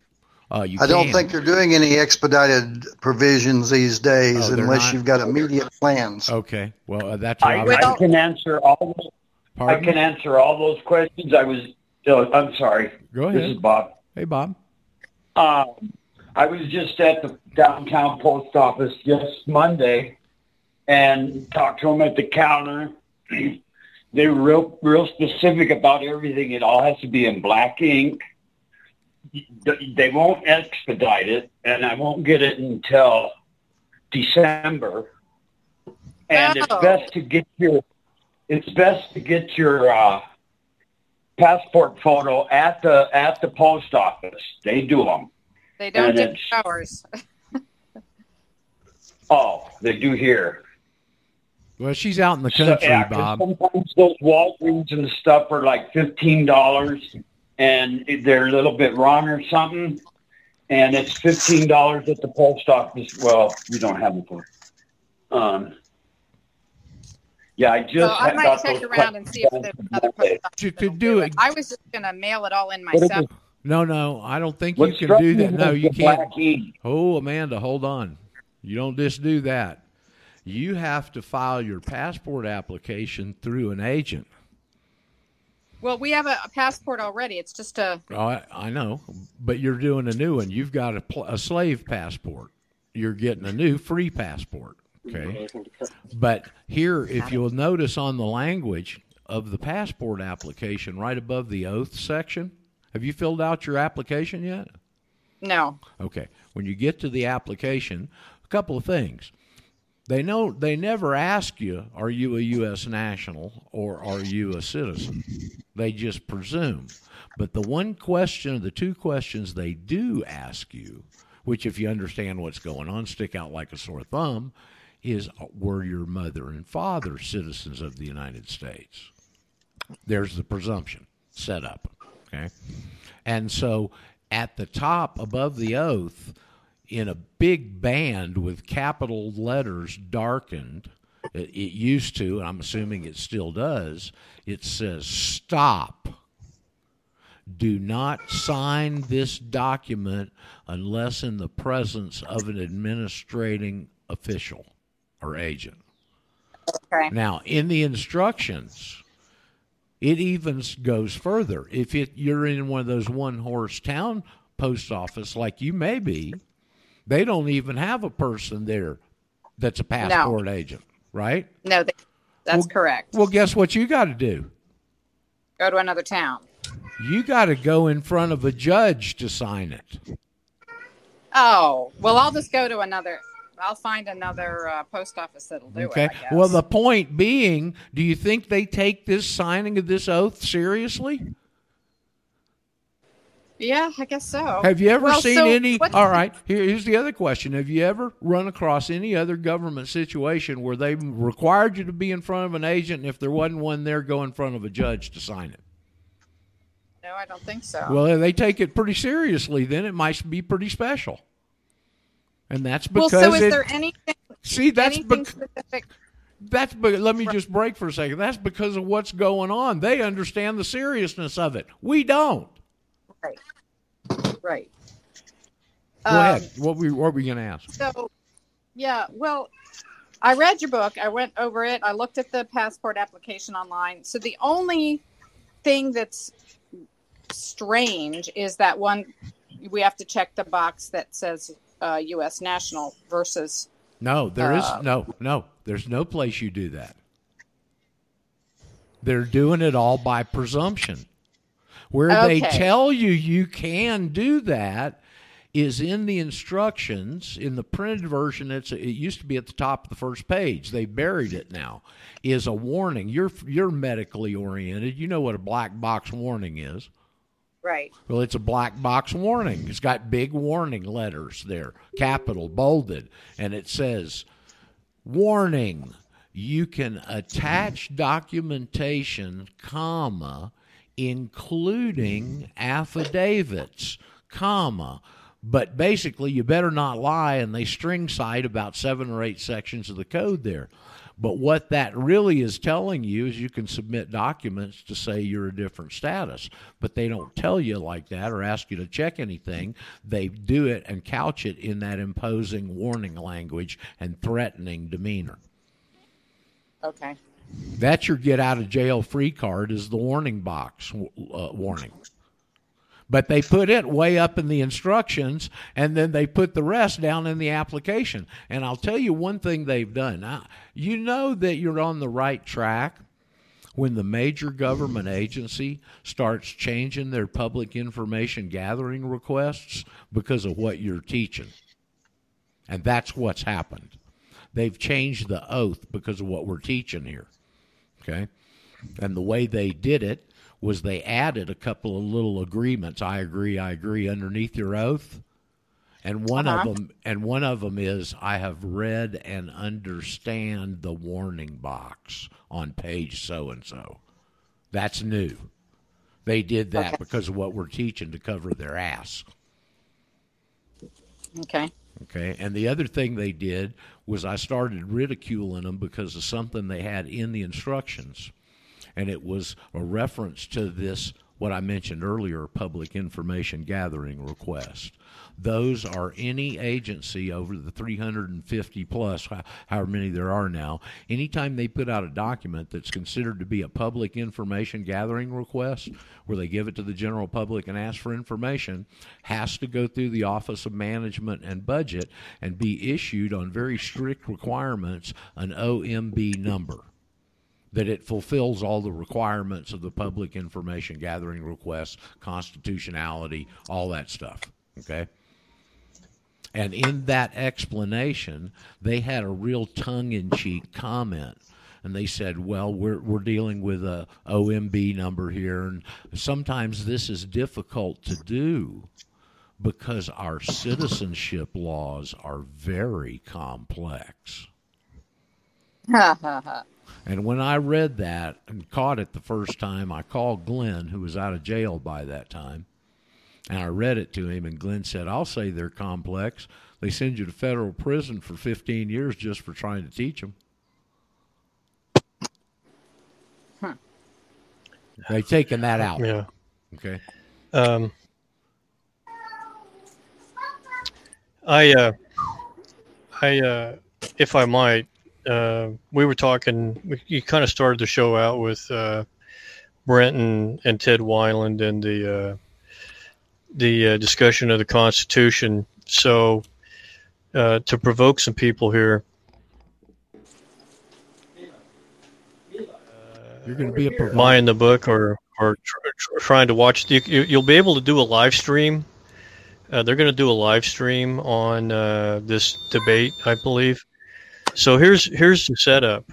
Uh, you I don't can. think you're doing any expedited provisions these days Oh, unless not? you've got immediate plans. Okay. Well, uh, that's what I, I can answer all. Those, I can answer all those questions. I was. Uh, I'm sorry. Go ahead. This is Bob. Hey, Bob. Um, I was just at the downtown post office just Monday, and talked to them at the counter. they were real, real specific about everything. It all has to be in black ink. They won't expedite it, and I won't get it until December. And it's Oh. best to get your it's best to get your uh, passport photo at the at the post office. They do them. They don't And do showers. Oh, they do here. Well, she's out in the So, country, Bob. Sometimes those Walgreens and stuff are like fifteen dollars, and they're a little bit wrong or something, and it's fifteen dollars at the post office. Well, we don't have them for. Um, yeah, I just So I might check around and see if there's another post office You that'll could do it. I was just gonna mail it all in myself. No, no, I don't think What you can do that. No, you can't. black. Oh, Amanda, hold on. You don't just do that. You have to file your passport application through an agent. Well, we have a, a passport already. It's just a Oh, I, I know, but you're doing a new one. You've got a, pl- a slave passport. You're getting a new free passport. Okay. But here, if you'll notice on the language of the passport application, right above the oath section, have you filled out your application yet? no. Okay. When you get to the application, a couple of things. They know they never ask you, are you a US national or are you a citizen? They just presume. But the one question, the two questions they do ask you, which if you understand what's going on, stick out like a sore thumb, is were your mother and father citizens of the United States? There's the presumption set up. Okay. And so at the top above the oath, in a big band with capital letters darkened, it, it used to, and I'm assuming it still does, it says stop. Do not sign this document unless in the presence of an administrating official. or agent. Okay. Now, in the instructions, it even goes further. If it, you're in one of those one horse town post office like you may be, they don't even have a person there that's a passport agent, right? No, th- that's Well- correct. Well, guess what you got to do? Go to another town. You got to go in front of a judge to sign it. Oh, well, I'll just go to another. I'll find another uh, post office that'll do Okay. it. Guess. Well, the point being, do you think they take this signing of this oath seriously? Yeah, I guess so. Have you ever Well, seen so any? All right, here's the other question: Have you ever run across any other government situation where they required you to be in front of an agent, and if there wasn't one there, go in front of a judge to sign it? No, I don't think so. Well, they take it pretty seriously. Then it might be pretty special, and that's because. Well, so is it, there anything, see that's anything bec- specific? that's be- let me just break for a second. That's because of what's going on. They understand the seriousness of it. We don't. Right. Right. Go Um, ahead. What we what were we going to ask? So, yeah, well, I read your book. I went over it. I looked at the passport application online. So the only thing that's strange is that one we have to check the box that says uh, U.S. national versus. No, there is Uh, no, no. There's no place you do that. They're doing it all by presumption. Where they tell you you can do that is in the instructions in the printed version. It's it used to be at the top of the first page. They buried it now. Is a warning. You're you're medically oriented. You know what a black box warning is. Right. Well, it's a black box warning. It's got big warning letters there, capital, bolded, and it says, Warning, you can attach documentation, comma, including affidavits, comma. But basically, you better not lie, and they string cite about seven or eight sections of the code there. But what that really is telling you is you can submit documents to say you're a different status. But they don't tell you like that or ask you to check anything. They do it and couch it in that imposing warning language and threatening demeanor. Okay. That's your get out of jail free card is the warning box uh, warning. But they put it way up in the instructions and then they put the rest down in the application. And I'll tell you one thing they've done. Now, you know that you're on the right track when the major government agency starts changing their public information gathering requests because of what you're teaching. And that's what's happened. They've changed the oath because of what we're teaching here. Okay? And the way they did it was they added a couple of little agreements. I agree, I agree underneath your oath. And one Uh-huh. of them and one of them is I have read and understand the warning box on page so and so. That's new. They did that Okay. because of what we're teaching to cover their ass. Okay. Okay. And the other thing they did was I started ridiculing them because of something they had in the instructions. And it was a reference to this, what I mentioned earlier, public information gathering request. Those are any agency over the 350 plus, however many there are now, anytime they put out a document that's considered to be a public information gathering request, where they give it to the general public and ask for information, has to go through the Office of Management and Budget and be issued on very strict requirements an OMB number that it fulfills all the requirements of the public information gathering request, constitutionality, all that stuff. Okay? And in that explanation, they had a real tongue in cheek comment. And they said, well, we're, we're dealing with a OMB number here. And sometimes this is difficult to do because our citizenship laws are very complex. And when I read that and caught it the first time, I called Glenn, who was out of jail by that time, and I read it to him. And Glenn said, I'll say they're complex. They send you to federal prison for 15 years just for trying to teach them. They've taken that out. Yeah. Okay. Um, I, uh, I, uh, if I might, uh, we were talking. We, you kind of started the show out with uh, Brent and, and Ted Weiland and the uh, the uh, discussion of the Constitution. So uh, to provoke some people here, You're going to be a buying the book or or tr- tr- trying to watch. You, you, you'll be able to do a live stream. Uh, they're going to do a live stream on uh, this debate, I believe. So here's here's the setup,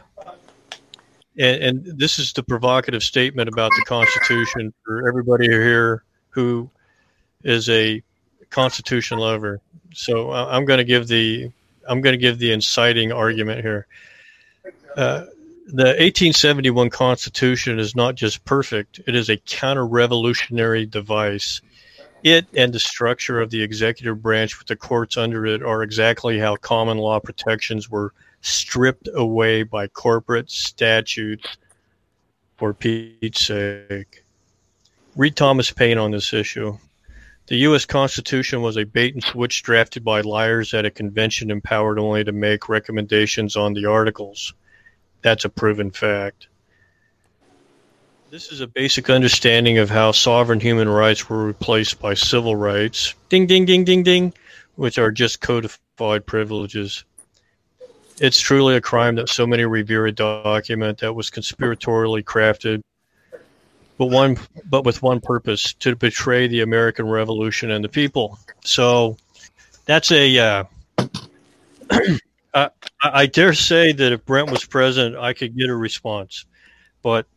and, and this is the provocative statement about the Constitution for everybody here who is a Constitution lover. So uh, I'm going to give the I'm going to give the inciting argument here. Uh, the 1871 Constitution is not just perfect, it is a counter revolutionary device. It and the structure of the executive branch with the courts under it are exactly how common law protections were stripped away by corporate statutes for Pete's sake. Read Thomas Paine on this issue. The U.S. Constitution was a bait and switch drafted by liars at a convention empowered only to make recommendations on the articles. That's a proven fact. This is a basic understanding of how sovereign human rights were replaced by civil rights, ding, ding, ding, ding, ding, which are just codified privileges. It's truly a crime that so many revere a document that was conspiratorially crafted, but one, but with one purpose: to betray the American Revolution and the people. So, that's a. Uh, I, I dare say that if Brent was present, I could get a response, but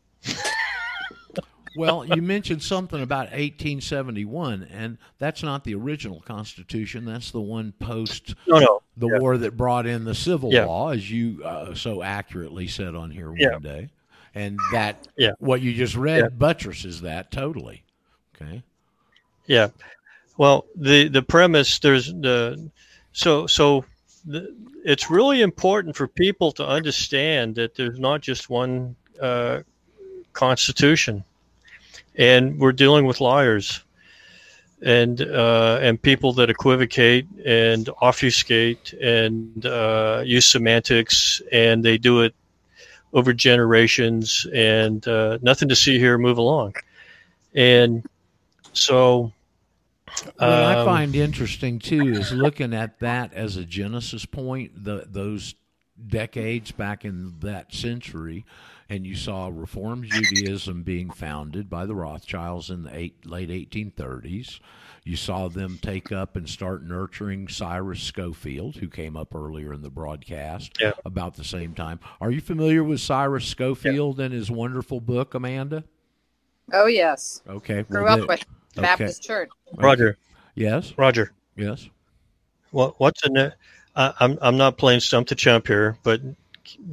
Well, you mentioned something about 1871, and that's not the original Constitution. That's the one post no, no. the Yeah. war that brought in the Civil Yeah. Law, as you uh, so accurately said on here Yeah. one day. And that, Yeah. what you just read Yeah. buttresses that totally. Okay. Yeah. Well, the the premise there's the so so the, it's really important for people to understand that there's not just one uh, constitution, and we're dealing with liars and uh, and people that equivocate and obfuscate and uh, use semantics, and they do it over generations, and uh, nothing to see here. Move along, and so. What I um, find interesting too is looking at that as a genesis point, the, those decades back in that century, and you saw Reform Judaism being founded by the Rothschilds in the eight, late 1830s. You saw them take up and start nurturing Cyrus Scofield, who came up earlier in the broadcast Yeah. about the same time. Are you familiar with Cyrus Scofield and his wonderful book, Amanda? Oh yes, Okay. grew well, up there- with okay. Baptist Church. Roger, Yes. Roger. Yes. What what's in it? I, I'm I'm not playing stump to chump here, but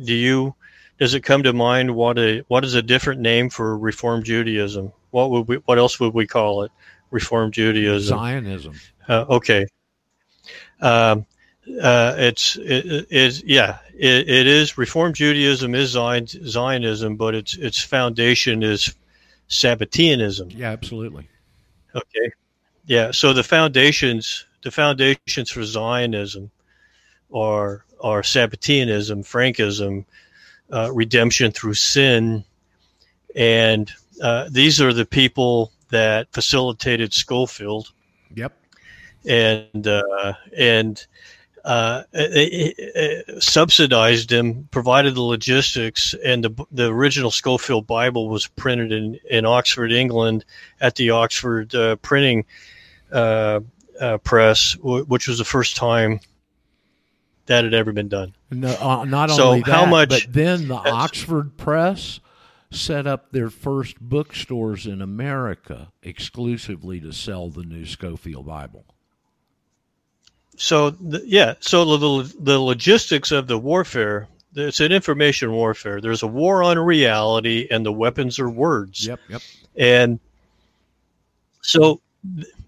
do you? Does it come to mind what a what is a different name for Reform Judaism? What would we? What else would we call it? Reform Judaism. Zionism. Uh, okay. Um, uh, it's it is yeah it, it is Reform Judaism is Zion, Zionism, but its its foundation is Sabbateanism. Yeah, absolutely. Okay. Yeah. So the foundations, the foundations for Zionism, are are Sabbateanism, Frankism, uh, redemption through sin, and uh, these are the people that facilitated Scofield Yep. and uh, and uh, eh, eh, subsidized him, provided the logistics, and the the original Scofield Bible was printed in in Oxford, England, at the Oxford uh, printing uh, uh, press, w- which was the first time that had ever been done. No, uh, not So only that, how much- but then the Oxford Press set up their first bookstores in America exclusively to sell the new Scofield Bible. So the, yeah, so the, the the logistics of the warfare. It's an information warfare. There's a war on reality, and the weapons are words. Yep, yep. and so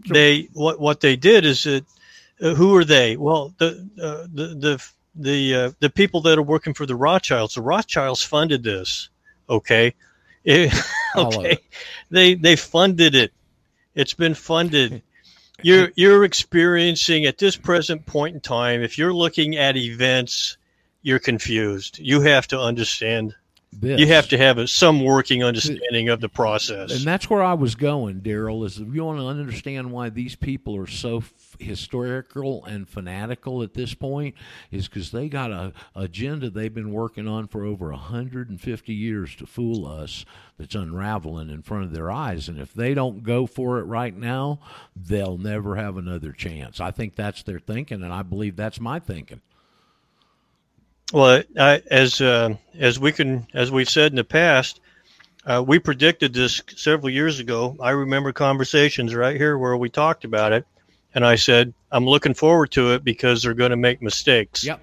they what what they did is that uh, who are they? Well, the uh, the the the uh, the people that are working for the Rothschilds. The Rothschilds funded this. Okay, of okay, they they funded it. It's been funded. You're you're experiencing at this present point in time. If you're looking at events, you're confused. You have to understand. This. You have to have a, some working understanding of the process. And that's where I was going, Daryl. Is if you want to understand why these people are so f- historical and fanatical at this point, is because they got a agenda they've been working on for over 150 years to fool us. That's unraveling in front of their eyes, and if they don't go for it right now, they'll never have another chance. I think that's their thinking, and I believe that's my thinking. Well, I, as uh, as we can as we've said in the past, uh, we predicted this several years ago. I remember conversations right here where we talked about it, and I said I'm looking forward to it because they're going to make mistakes. Yep.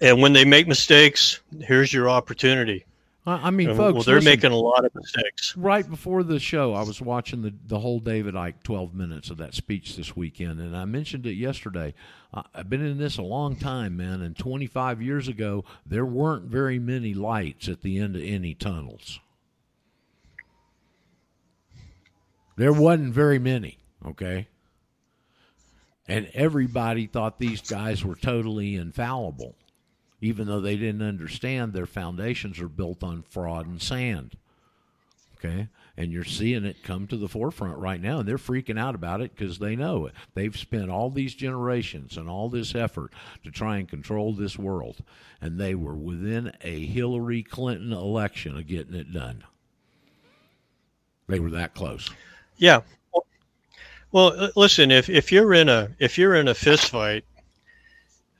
And when they make mistakes, here's your opportunity. I I mean, And, folks, well, they're listen, making a lot of mistakes. right before the show, I was watching the the whole David Icke 12 minutes of that speech this weekend, and I mentioned it yesterday. I- I've been in this a long time, man, and 25 years ago, there weren't very many lights at the end of any tunnels. There wasn't very many, okay? And everybody thought these guys were totally infallible even though they didn't understand their foundations are built on fraud and sand. Okay? And you're seeing it come to the forefront right now, and they're freaking out about it because they know it. They've spent all these generations and all this effort to try and control this world, and they were within a Hillary Clinton election of getting it done. They were that close. Yeah. Well, listen. If if you're in a if you're in a fist fight,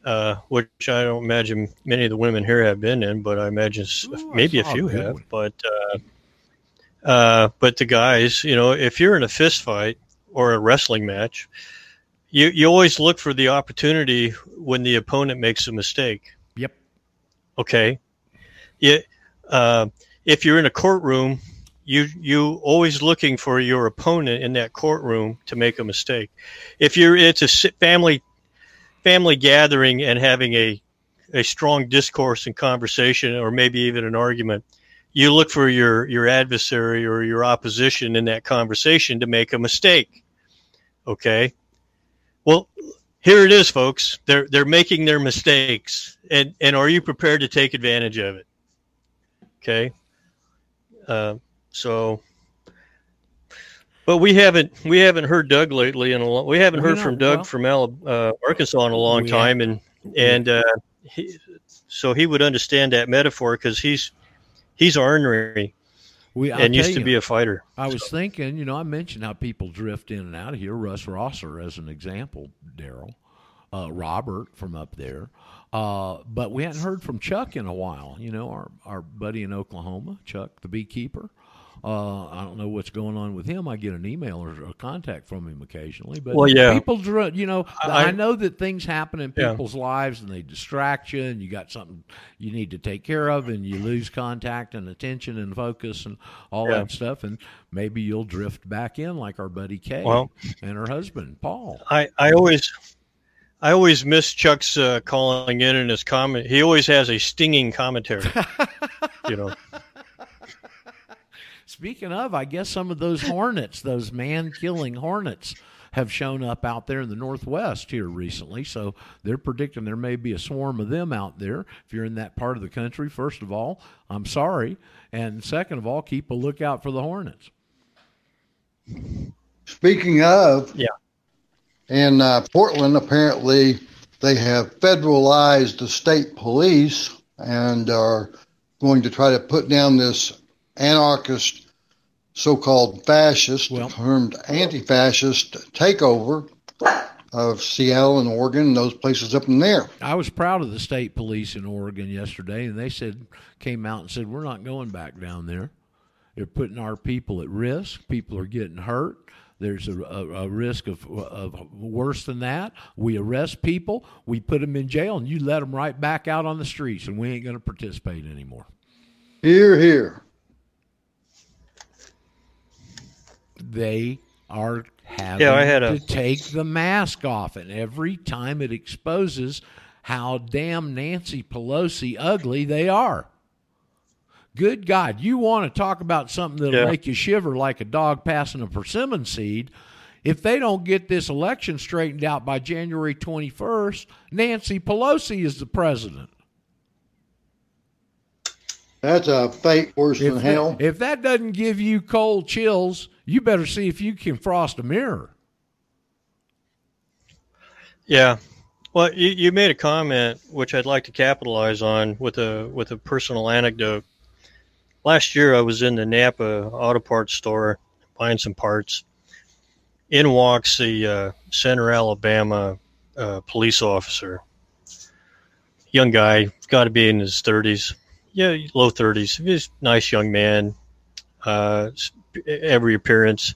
uh, which I don't imagine many of the women here have been in, but I imagine Ooh, maybe a saw a few have. one. But uh, uh, but the guys, you know, if you're in a fist fight or a wrestling match, you you always look for the opportunity when the opponent makes a mistake. Yep. Okay. Yeah. Uh, if you're in a courtroom, you you always looking for your opponent in that courtroom to make a mistake. If you're it's a family family gathering and having a a strong discourse and conversation, or maybe even an argument, you look for your your adversary or your opposition in that conversation to make a mistake. Okay. Well, here it is, folks. They're they're making their mistakes, and and are you prepared to take advantage of it? Okay. Uh, so, but we haven't we haven't heard Doug lately, in a lo- we haven't heard from Doug well- from uh, Arkansas in a long time, and and uh, he, so he would understand that metaphor because he's he's ornery We I'll and used to you, be a fighter. I was thinking, you know, I mentioned how people drift in and out of here. Russ Rosser, as an example, Daryl, uh, Robert from up there. Uh, but we hadn't heard from Chuck in a while. You know, our our buddy in Oklahoma, Chuck the beekeeper. Uh, I don't know what's going on with him. I get an email or a contact from him occasionally. But Well, yeah. people, you know, I, I- know that things happen in Yeah. people's lives and they distract you, and you got something you need to take care of, and you lose contact and attention and focus and all Yeah. that stuff, and maybe you'll drift back in like our buddy Kay Well- and her husband Paul. I, I always I always miss Chuck's uh, calling in and his comment. He always has a stinging commentary. you know, Speaking of, I guess some of those hornets, those man-killing hornets, have shown up out there in the northwest here recently. So they're predicting there may be a swarm of them out there. If you're in that part of the country, first of all, I'm sorry, and second of all, keep a lookout for the hornets. Speaking of, Yeah. in uh, Portland, apparently they have federalized the state police and are going to try to put down this anarchist, so-called fascist, Well- termed anti-fascist takeover of Seattle and Oregon and those places up in there. I was proud of the state police in Oregon yesterday, and they said came out and said we're not going back down there. They're putting our people at risk. People are getting hurt. There's a, a, a risk of, of worse than that. We arrest people, we put them in jail, and you let them right back out on the streets, and we ain't going to participate anymore. Here, here. They are having Yeah, I had a- to take the mask off, and every time it exposes how damn Nancy Pelosi ugly they are. Good God, you want to talk about something that'll Yeah. make you shiver like a dog passing a persimmon seed? if they don't get this election straightened out by January 21st, Nancy Pelosi is the president. That's a fate worse than If, hell. if that doesn't give you cold chills, you better see if you can frost a mirror. Yeah. Well, you, you made a comment which I'd like to capitalize on with a with a personal anecdote. Last year, I was in the Napa auto parts store buying some parts. In walks the uh, Center Alabama uh, police officer, young guy, got to be in his thirties, yeah, low thirties. He's a nice young man, uh, every appearance,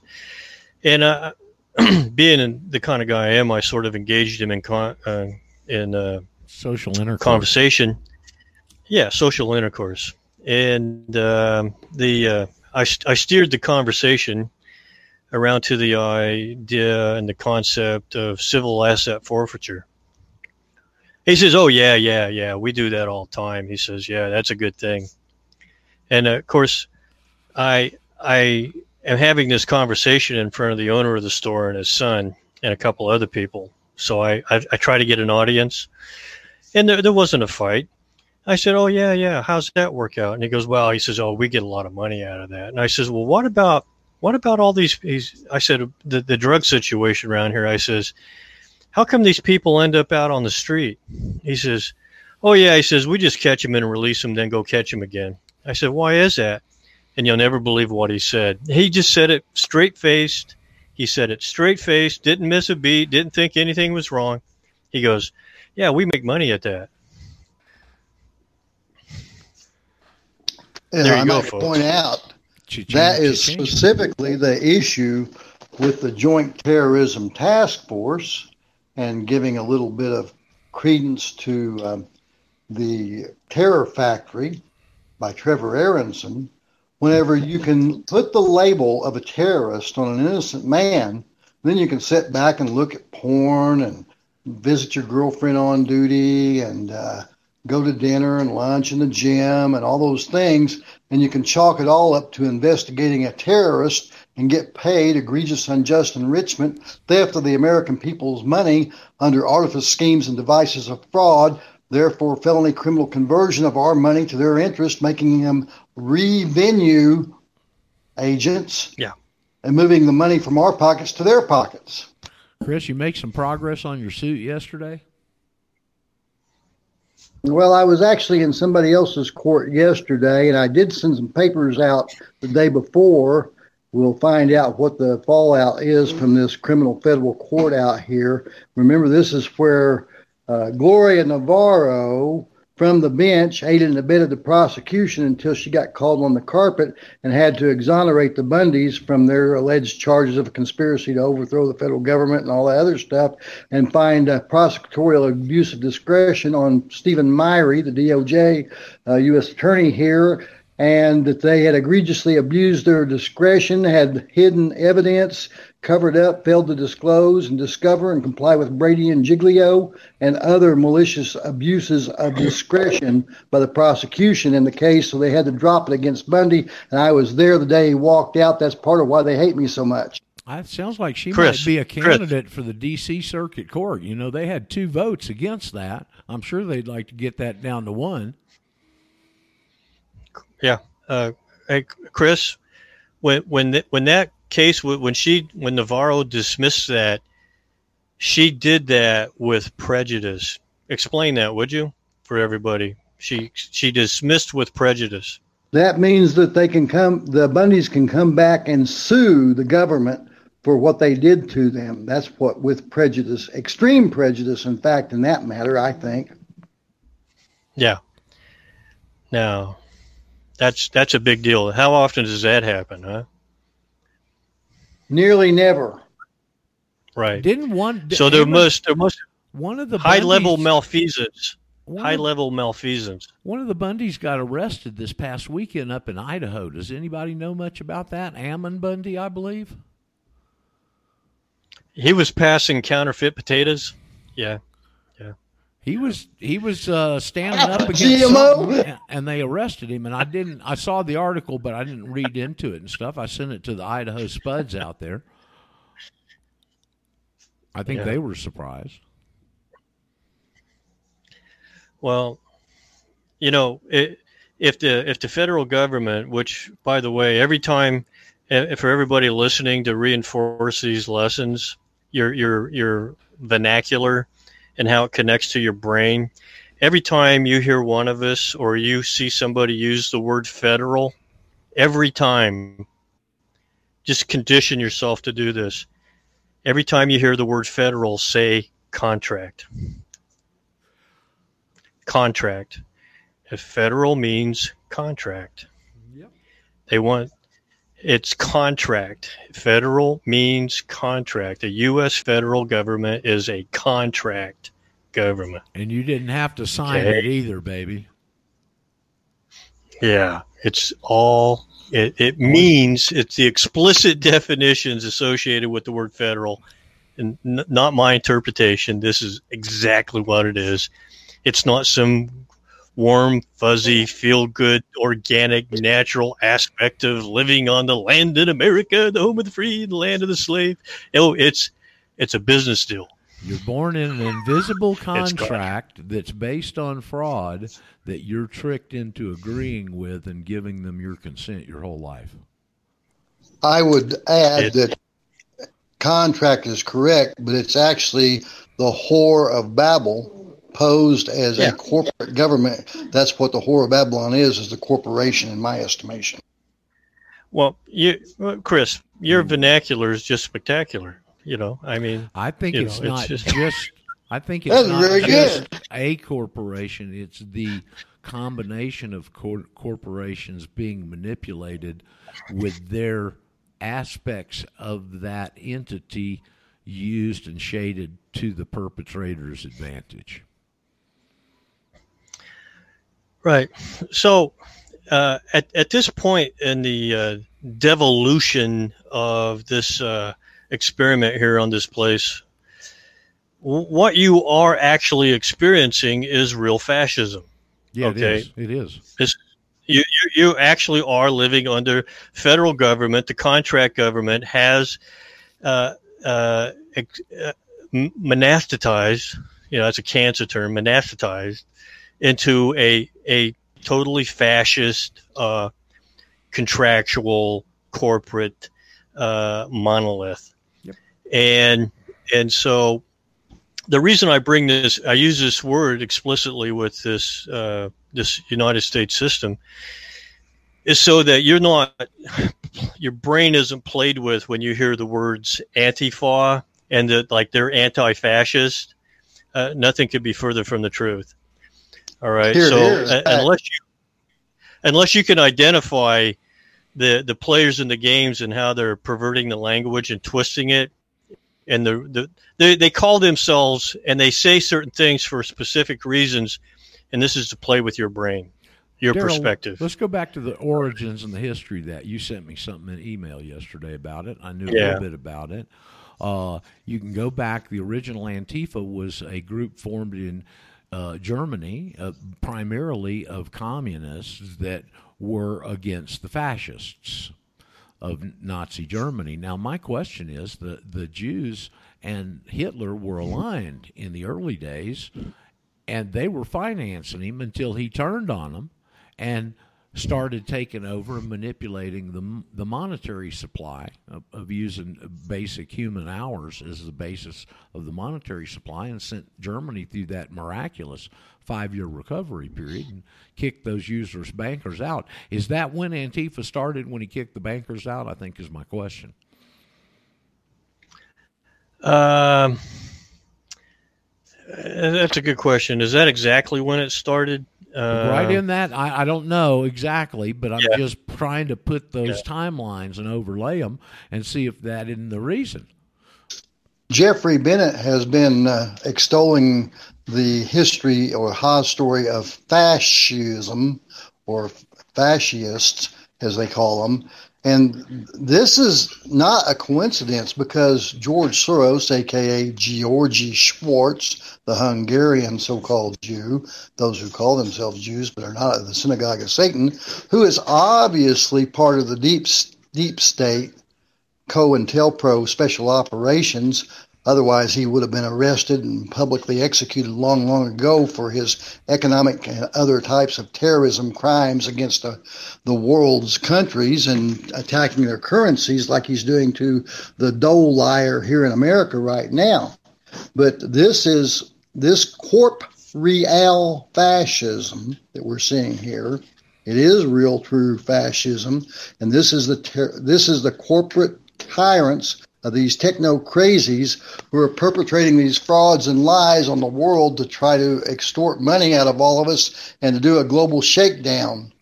and uh, being the kind of guy I am, I sort of engaged him in con- uh, in uh, Social intercourse. conversation. Yeah, social intercourse, and um the uh, I, I steered the conversation around to the idea and the concept of civil asset forfeiture. He says, "Oh yeah, yeah, yeah, we do that all the time." He says, "Yeah, that's a good thing," and uh, of course, I I am having this conversation in front of the owner of the store and his son and a couple other people. So I, I, I try to get an audience, and there, there wasn't a fight. I said, "Oh yeah, yeah. How's that work out?" And he goes, "Well," he says, "Oh, we get a lot of money out of that." And I says, "Well, what about what about all these?" He's, I said, "The the drug situation around here." I says, "How come these people end up out on the street?" He says, "Oh yeah," he says, "We just catch them and release them, then go catch them again." I said, "Why is that?" And you'll never believe what he said. He just said it straight faced. He said it straight faced, didn't miss a beat, didn't think anything was wrong. He goes, Yeah, we make money at that. And There you I go, might folks. point out Cha-ching, that is cha-ching. specifically the issue with the Joint Terrorism Task Force and giving a little bit of credence to um, the Terror Factory by Trevor Aaronson. Whenever you can put the label of a terrorist on an innocent man, then you can sit back and look at porn and visit your girlfriend on duty and uh, go to dinner and lunch in the gym and all those things, and you can chalk it all up to investigating a terrorist and get paid egregious unjust enrichment, theft of the American people's money under artifice schemes and devices of fraud, therefore felony criminal conversion of our money to their interest, making them revenue agents. Yeah. And moving the money from our pockets to their pockets. Chris, you make some progress on your suit yesterday? Well, I was actually in somebody else's court yesterday, and I did send some papers out the day before. We'll find out what the fallout is from this criminal federal court out here. Remember, this is where uh, Gloria Navarro from the bench aided and abetted the prosecution until she got called on the carpet and had to exonerate the Bundys from their alleged charges of conspiracy to overthrow the federal government and all that other stuff, and find uh, prosecutorial abuse of discretion on Steven Myhre, the DOJ uh, U.S. attorney here, and that they had egregiously abused their discretion, had hidden evidence, covered up, failed to disclose and discover and comply with Brady and Giglio and other malicious abuses of discretion by the prosecution in the case. So they had to drop it against Bundy. And I was there the day he walked out. That's part of why they hate me so much. It sounds like she Chris, might be a Chris. candidate for the D.C. Circuit Court. You know, they had two votes against that. I'm sure they'd like to get that down to one. Yeah. Uh, hey, Chris, when when th- when that case when she when Navarro dismissed that, she did that with prejudice. Explain that, would you, for everybody? She she dismissed with prejudice. That means that they can come, the Bundys can come back and sue the government for what they did to them. That's what, with prejudice, extreme prejudice, in fact, in that matter, I think. Yeah. Now, that's that's a big deal. How often does that happen, huh? Nearly never. Right. Didn't one? So there Amber- must there must one of the high level Bundys- malfeasance. High of- level malfeasance. One of the Bundys got arrested this past weekend up in Idaho. Does anybody know much about that? Ammon Bundy, I believe. He was passing counterfeit potatoes. Yeah. He was he was uh, standing up against GMO? something, and they arrested him. And I didn't. I saw the article, but I didn't read into it and stuff. I sent it to the Idaho Spuds out there. I think Yeah. they were surprised. Well, you know, it, if the if the federal government, which by the way, every time eh, for everybody listening to reinforce these lessons, your your your vernacular and how it connects to your brain. Every time you hear one of us or you see somebody use the word federal, every time, just condition yourself to do this. Every time you hear the word federal, say contract contract. If federal means contract. Yep. They want it's contract. Federal means contract. The U.S. federal government is a contract government. And you didn't have to sign Okay. it either, baby. Yeah, it's all it, it means. It's the explicit definitions associated with the word federal, and n- not my interpretation. This is exactly what it is. It's not some warm, fuzzy, feel good, organic, natural aspect of living on the land in America, the home of the free, the land of the slave. Oh, it's it's a business deal. You're born in an invisible contract that's based on fraud that you're tricked into agreeing with and giving them your consent your whole life. I would add It- that contract is correct, but it's actually the whore of Babel posed as Yeah. a corporate government. That's what the whore of Babylon is, is the corporation in my estimation. Well, you, Chris, your mm-hmm. vernacular is just spectacular. You know, I mean, I think it's know, not it's just, just- I think it's That's not very just good. a corporation. It's the combination of cor- corporations being manipulated with their aspects of that entity used and shaded to the perpetrator's advantage. Right. So, uh, at at this point in the uh, devolution of this uh, experiment here on this place, w- what you are actually experiencing is real fascism. Yeah, Okay. it is. It is. You, you you actually are living under federal government. The contract government has uh, uh, ex- uh. You know, that's a cancer term. Monasticized into a a totally fascist, uh, contractual corporate uh, monolith. Yep. And and so the reason I bring this, I use this word explicitly with this uh, this United States system, is so that you're not your brain isn't played with when you hear the words antifa and that like they're anti-fascist. Uh, nothing could be further from the truth. All right, Here so is. uh, unless you unless you can identify the the players in the games and how they're perverting the language and twisting it and the, the they, they call themselves and they say certain things for specific reasons and this is to play with your brain your Daryl, perspective Let's go back to the origins and the history of that. You sent me something in email yesterday about it. I knew a little bit about it. Uh, you can go back. The original Antifa was a group formed in uh, Germany, uh, primarily of communists that were against the fascists of Nazi Germany. Now, my question is: the the Jews and Hitler were aligned in the early days, and they were financing him until he turned on them and started taking over and manipulating the the monetary supply of, of using basic human hours as the basis of the monetary supply and sent Germany through that miraculous five year recovery period and kicked those users bankers out. Is that when Antifa started when he kicked the bankers out? I think is my question. um, that's a good question is that exactly when it started uh, right in that I, I don't know exactly but i'm Yeah. just trying to put those Yeah. timelines and overlay them and see if that isn't the reason Jeffrey Bennett has been uh, extolling the history or Ha's story of fascism or fascists, as they call them. And this is not a coincidence because George Soros, aka Georgi Schwartz, the Hungarian so called Jew, those who call themselves Jews but are not of the synagogue of Satan, who is obviously part of the deep, deep state COINTELPRO special operations, Otherwise, he would have been arrested and publicly executed long, long ago for his economic and other types of terrorism crimes against the, the world's countries and attacking their currencies, like he's doing to the Dole liar here in America right now. But this is this corp real fascism that we're seeing here. It is real, true fascism, and this is the ter- this is the corporate tyrants of these techno crazies who are perpetrating these frauds and lies on the world to try to extort money out of all of us and to do a global shakedown.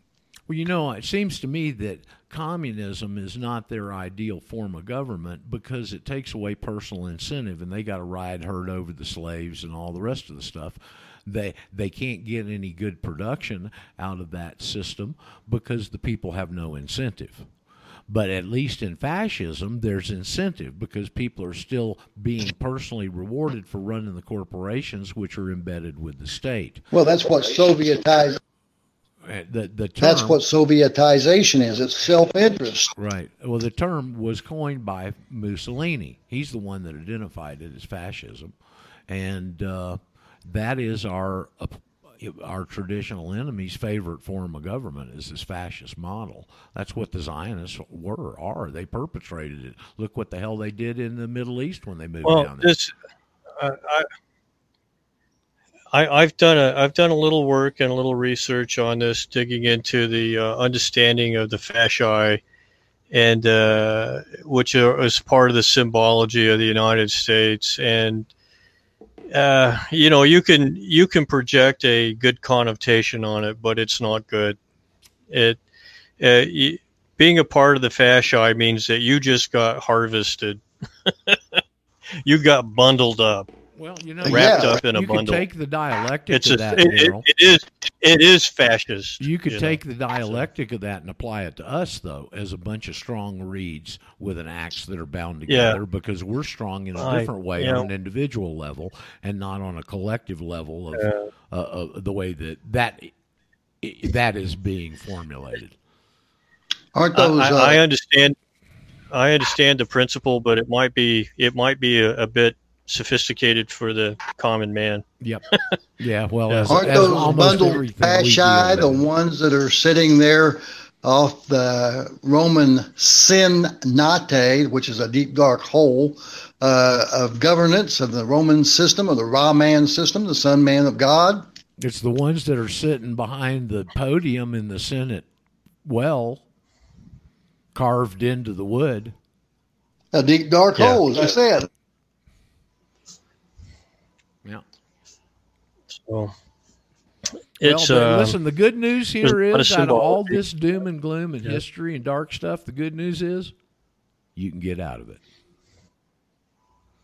Well, you know, it seems to me that communism is not their ideal form of government because it takes away personal incentive and they got to ride herd over the slaves and all the rest of the stuff they they can't get any good production out of that system because the people have no incentive but at least in fascism, there's incentive because people are still being personally rewarded for running the corporations, which are embedded with the state. Well, that's what Sovietized. Uh, The, the term, That's what Sovietization is. It's self-interest. Right. Well, the term was coined by Mussolini. He's the one that identified it as fascism, and uh, that is our uh, our traditional enemy's favorite form of government is this fascist model. That's what the Zionists were are. They perpetrated it. Look what the hell they did in the Middle East when they moved Well, down there. this I, I I I've done a I've done a little work and a little research on this, digging into the uh, understanding of the fasci, and uh, which is part of the symbology of the United States. And uh, you know, you can you can project a good connotation on it, but it's not good. It uh, being a part of the fasci means that you just got harvested. you got bundled up, well, you know, wrapped Yeah. up in a you can bundle. take the dialectic it's of a, that, it, it- it is it is fascist. You could know. take the dialectic of that and apply it to us, though, as a bunch of strong reeds with an axe that are bound Yeah. together because we're strong in a I- different way on know- an individual level and not on a collective level of, Yeah. uh, of the way that that that is being formulated. Aren't I, those? I, uh, I understand. I understand the principle, but it might be it might be a, a bit sophisticated for the common man. Yep. Yeah. Well, Yeah. as, Aren't as those almost bundled everything fasci the ones that are sitting there off the Roman Synate, which is a deep dark hole uh, of governance of the Roman system, of the Ra man system, the Son Man of God? It's the ones that are sitting behind the podium in the Senate well, carved into the wood. A deep dark Yeah. hole, as I said. So it's well, but uh, listen, the good news here is there's a lot of is out of all this doom and gloom and Yeah. history and dark stuff, the good news is you can get out of it.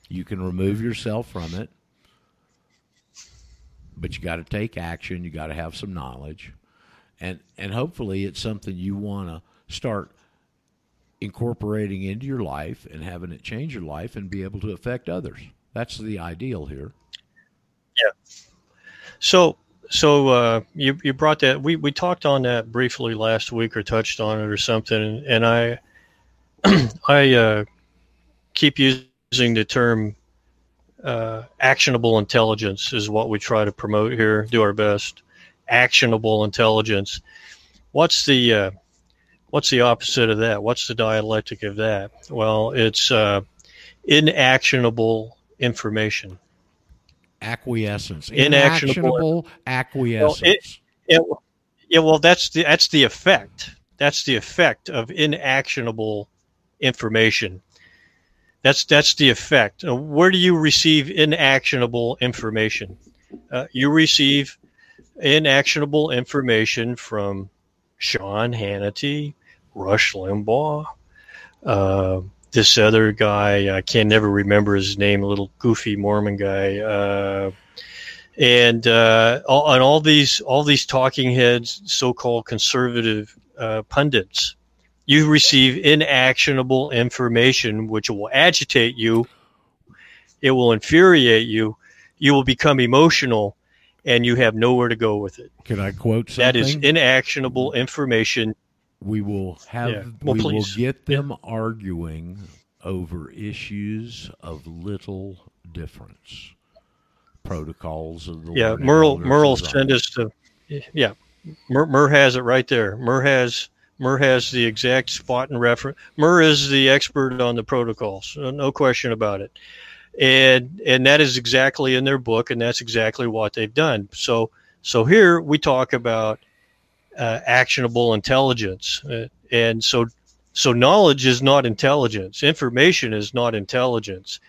You can remove yourself from it, but you got to take action. You got to have some knowledge, and and hopefully it's something you want to start incorporating into your life and having it change your life and be able to affect others. That's the ideal here. So, so uh, you you brought that we we talked on that briefly last week or touched on it or something, and I I uh, keep using the term uh, actionable intelligence is what we try to promote here. Do our best. Actionable intelligence. What's the uh, what's the opposite of that? What's the dialectic of that? Well, it's uh, inactionable information. Acquiescence, Inactionable- inactionable acquiescence. it- Yeah, well- yeah. Well, that's the that's the effect. That's the effect of inactionable information. That's that's the effect. Uh, Where do you receive inactionable information? Uh, you receive inactionable information from Sean Hannity, Rush Limbaugh, uh, this other guy. I can never remember his name. A little goofy Mormon guy. Uh, and uh, all, and all these all these talking heads, so-called conservative uh, pundits, you receive inactionable information which will agitate you. It will infuriate you. You will become emotional, and you have nowhere to go with it. Can I quote something? That is inactionable information. We will have Yeah. Well, we will get them arguing over issues of little difference? Protocols of the Yeah, Merle Merle send us to. Yeah, Mer, Mer has it right there. Mer has Mer has the exact spot and reference. Mer is the expert on the protocols, no question about it. And and that is exactly in their book, and that's exactly what they've done. So so here we talk about uh, actionable intelligence, uh, and so so knowledge is not intelligence. Information is not intelligence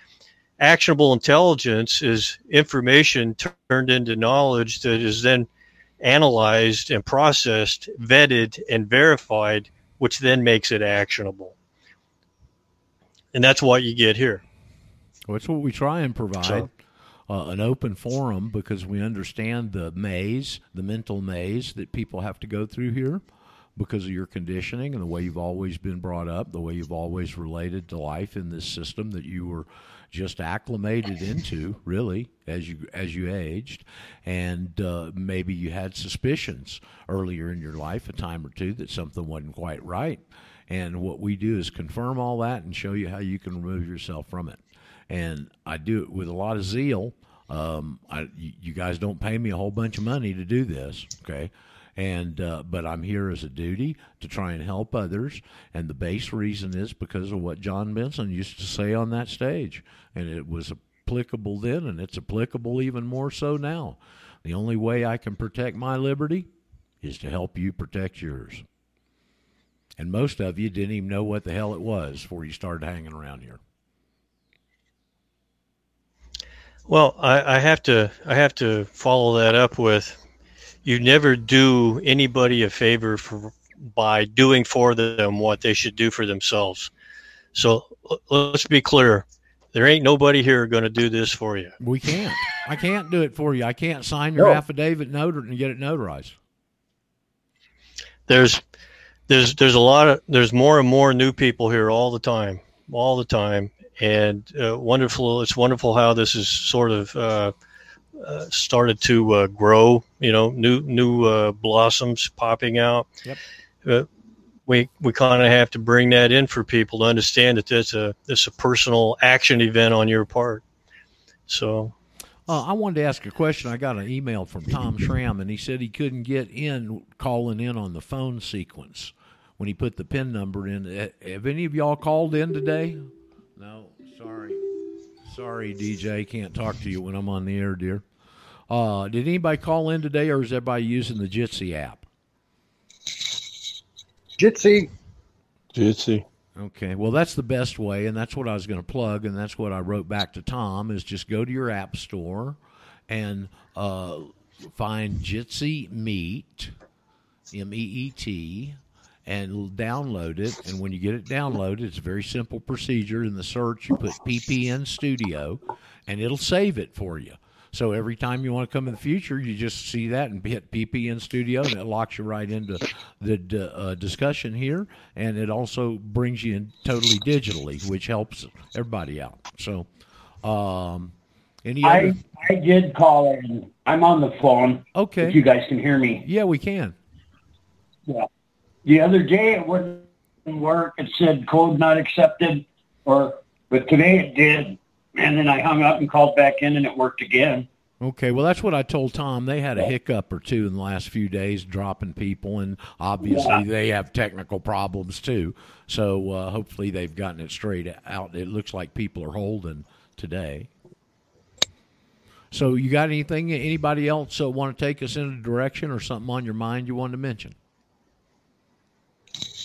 actionable intelligence is information turned into knowledge that is then analyzed and processed, vetted, and verified, which then makes it actionable. And that's what you get here. Well, That's what we try and provide. So- uh, an open forum because we understand the maze, the mental maze that people have to go through here because of your conditioning and the way you've always been brought up, the way you've always related to life in this system that you were just acclimated into, really, as you as you aged, and uh, maybe you had suspicions earlier in your life, a time or two, that something wasn't quite right. And what we do is confirm all that and show you how you can remove yourself from it and I do it with a lot of zeal. Um, I, you guys don't pay me a whole bunch of money to do this, okay? And uh, but I'm here as a duty to try and help others, and the base reason is because of what John Benson used to say on that stage, and it was applicable then, and it's applicable even more so now. The only way I can protect my liberty is to help you protect yours. And most of you didn't even know what the hell it was before you started hanging around here. Well, I, I have to I have to follow that up with you never do anybody a favor for by doing for them what they should do for themselves. So let's be clear. There ain't nobody here going to do this for you. We can't. I can't do it for you. I can't sign your No. affidavit notar and get it notarized. There's there's there's a lot of there's more and more new people here all the time, all the time, and uh, wonderful. It's wonderful how this is sort of uh, uh, started to uh, grow. You know, new new uh, blossoms popping out. Yep. Uh, we we kind of have to bring that in for people to understand that it's a it's a personal action event on your part. So Uh, I wanted to ask a question. I got an email from Tom Schramm, and he said he couldn't get in calling in on the phone sequence when he put the PIN number in. Have any of y'all called in today? No, sorry. Sorry, DJ. Can't talk to you when I'm on the air, dear. Uh, did anybody call in today, or is everybody using the Jitsi app? Jitsi. Jitsi. Okay, well, that's the best way, and that's what I was going to plug, and that's what I wrote back to Tom: is just go to your app store and uh, find Jitsi Meet, M E E T, and download it. And when you get it downloaded, it's a very simple procedure. In the search, you put PPN Studio, and it'll save it for you. So every time you want to come in the future, you just see that and hit PPN Studio, and it locks you right into the d- uh, discussion here, and it also brings you in totally digitally, which helps everybody out. So, um, any I other? I did call in. I'm on the phone. Okay. If you guys can hear me. Yeah, we can. Yeah. The other day it wouldn't work. It said code not accepted, or but today it did. And then I hung up and called back in, and it worked again. Okay, well, that's what I told Tom. They had a hiccup or two in the last few days, dropping people, and obviously Yeah. they have technical problems too. So uh, hopefully they've gotten it straight out. It looks like people are holding today. So you got anything? Anybody else uh, want to take us in a direction or something on your mind you wanted to mention?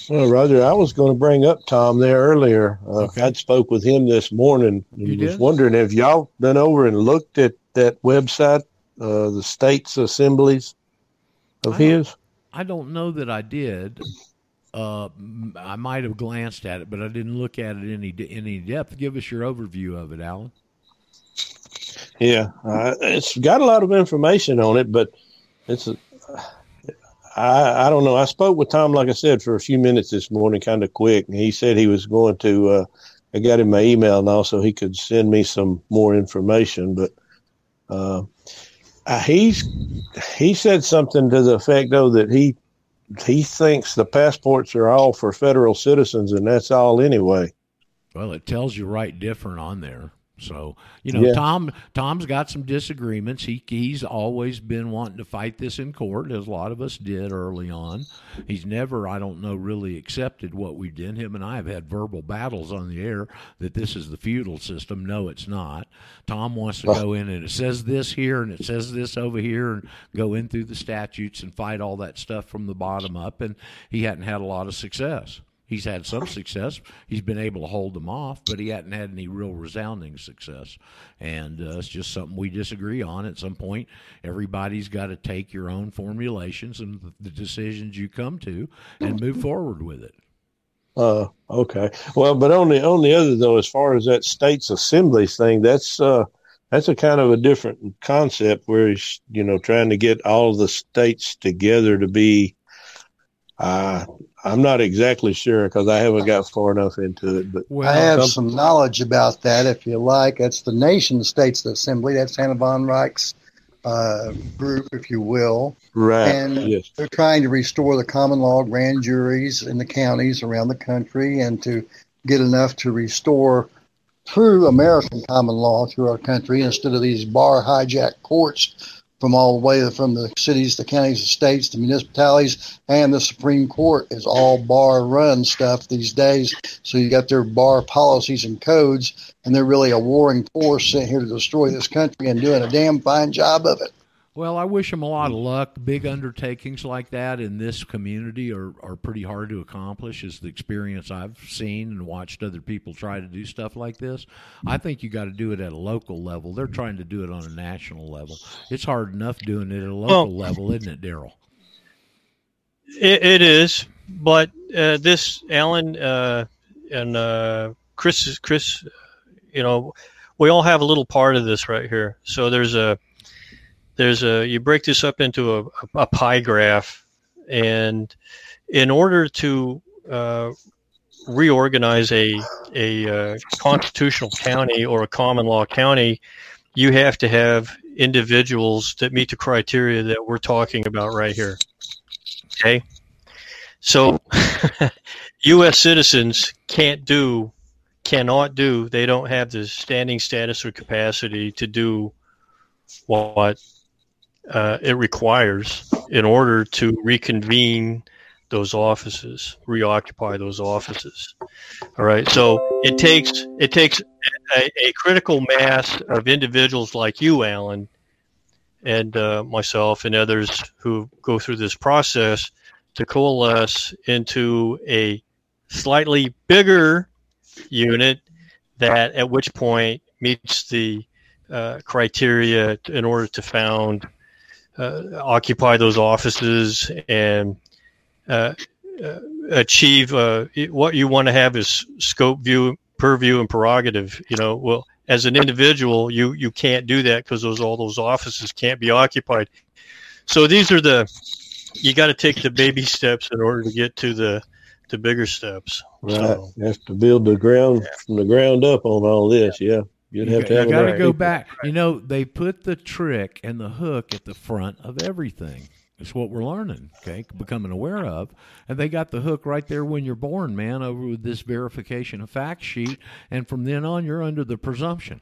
Well, Roger, I was going to bring up Tom there earlier. Uh, Okay. I'd spoke with him this morning. You He was did? wondering if y'all been over and looked at that website, uh, the states assemblies of I don't- his. I don't know that I did. Uh, I might have glanced at it, but I didn't look at it any any depth. Give us your overview of it, Alan. Yeah, uh, it's got a lot of information on it, but it's a, I I don't know. I spoke with Tom, like I said, for a few minutes this morning, kind of quick, and he said he was going to. Uh, I got him my email now, so he could send me some more information. But uh, he's he said something to the effect, though, that he he thinks the passports are all for federal citizens, and that's all anyway. Well, it tells you right different on there. So you know, Yeah. Tom Tom's got some disagreements. He he's always been wanting to fight this in court, as a lot of us did early on. He's never, I don't know, really accepted what we did. Him and I have had verbal battles on the air that this is the feudal system. No, it's not. Tom wants to go in and it says this here and it says this over here and go in through the statutes and fight all that stuff from the bottom up. And he hadn't had a lot of success. He's had some success. He's been able to hold them off, but he hadn't had any real resounding success. And uh, it's just something we disagree on. At some point, everybody's got to take your own formulations and the- decisions you come to and move forward with it. Uh, okay. Well, but on the on the other though, as far as that states assemblies thing, that's uh, that's a kind of a different concept where he's you know trying to get all the states together to be. Uh, I'm not exactly sure because I haven't got far enough into it, but Well, I have some- some knowledge about that, if you like. That's the Nation States Assembly. That's Anna von Reitz's uh, group, if you will. right, And yes, they're trying to restore the common law grand juries in the counties around the country and to get enough to restore true American common law to our country instead of these bar hijack courts from all the way from the cities, the counties, the states, the municipalities, and the Supreme Court is all bar run stuff these days. So you got their bar policies and codes, and they're really a warring force sent here to destroy this country and doing a damn fine job of it. Well, I wish him a lot of luck. Big undertakings like that in this community are, are pretty hard to accomplish, is the experience I've seen and watched other people try to do stuff like this. I think you got to do it at a local level. They're trying to do it on a national level. It's hard enough doing it at a local Well- level, isn't it, Daryl? It, it is, but uh, this Alan uh, and uh, Chris, Chris, you know, we all have a little part of this right here. So there's a, there's a, you break this up into a, a pie graph, and in order to uh, reorganize a a uh, constitutional county or a common law county, you have to have individuals that meet the criteria that we're talking about right here. Okay. So U.S. citizens can't do, cannot do, they don't have the standing status or capacity to do what uh, it requires in order to reconvene those offices, reoccupy those offices. All right. So it takes it takes a, a critical mass of individuals like you, Alan, and uh, myself and others who go through this process to coalesce into a slightly bigger unit that at which point meets the uh, criteria in order to found occupy those offices and uh, uh, achieve uh, what you want to have is scope view purview and prerogative you know well as an individual you you can't do that because those all those offices can't be occupied so these are the you got to take the baby steps in order to get to the the bigger steps right. So- You have to build the ground from the ground up on all this. Yeah, you'd have you to have got to go back. You know, they put the trick and the hook at the front of everything. It's what we're learning, okay, becoming aware of. And they got the hook right there when you're born, man, over with this verification of fact sheet. And from then on, you're under the presumption.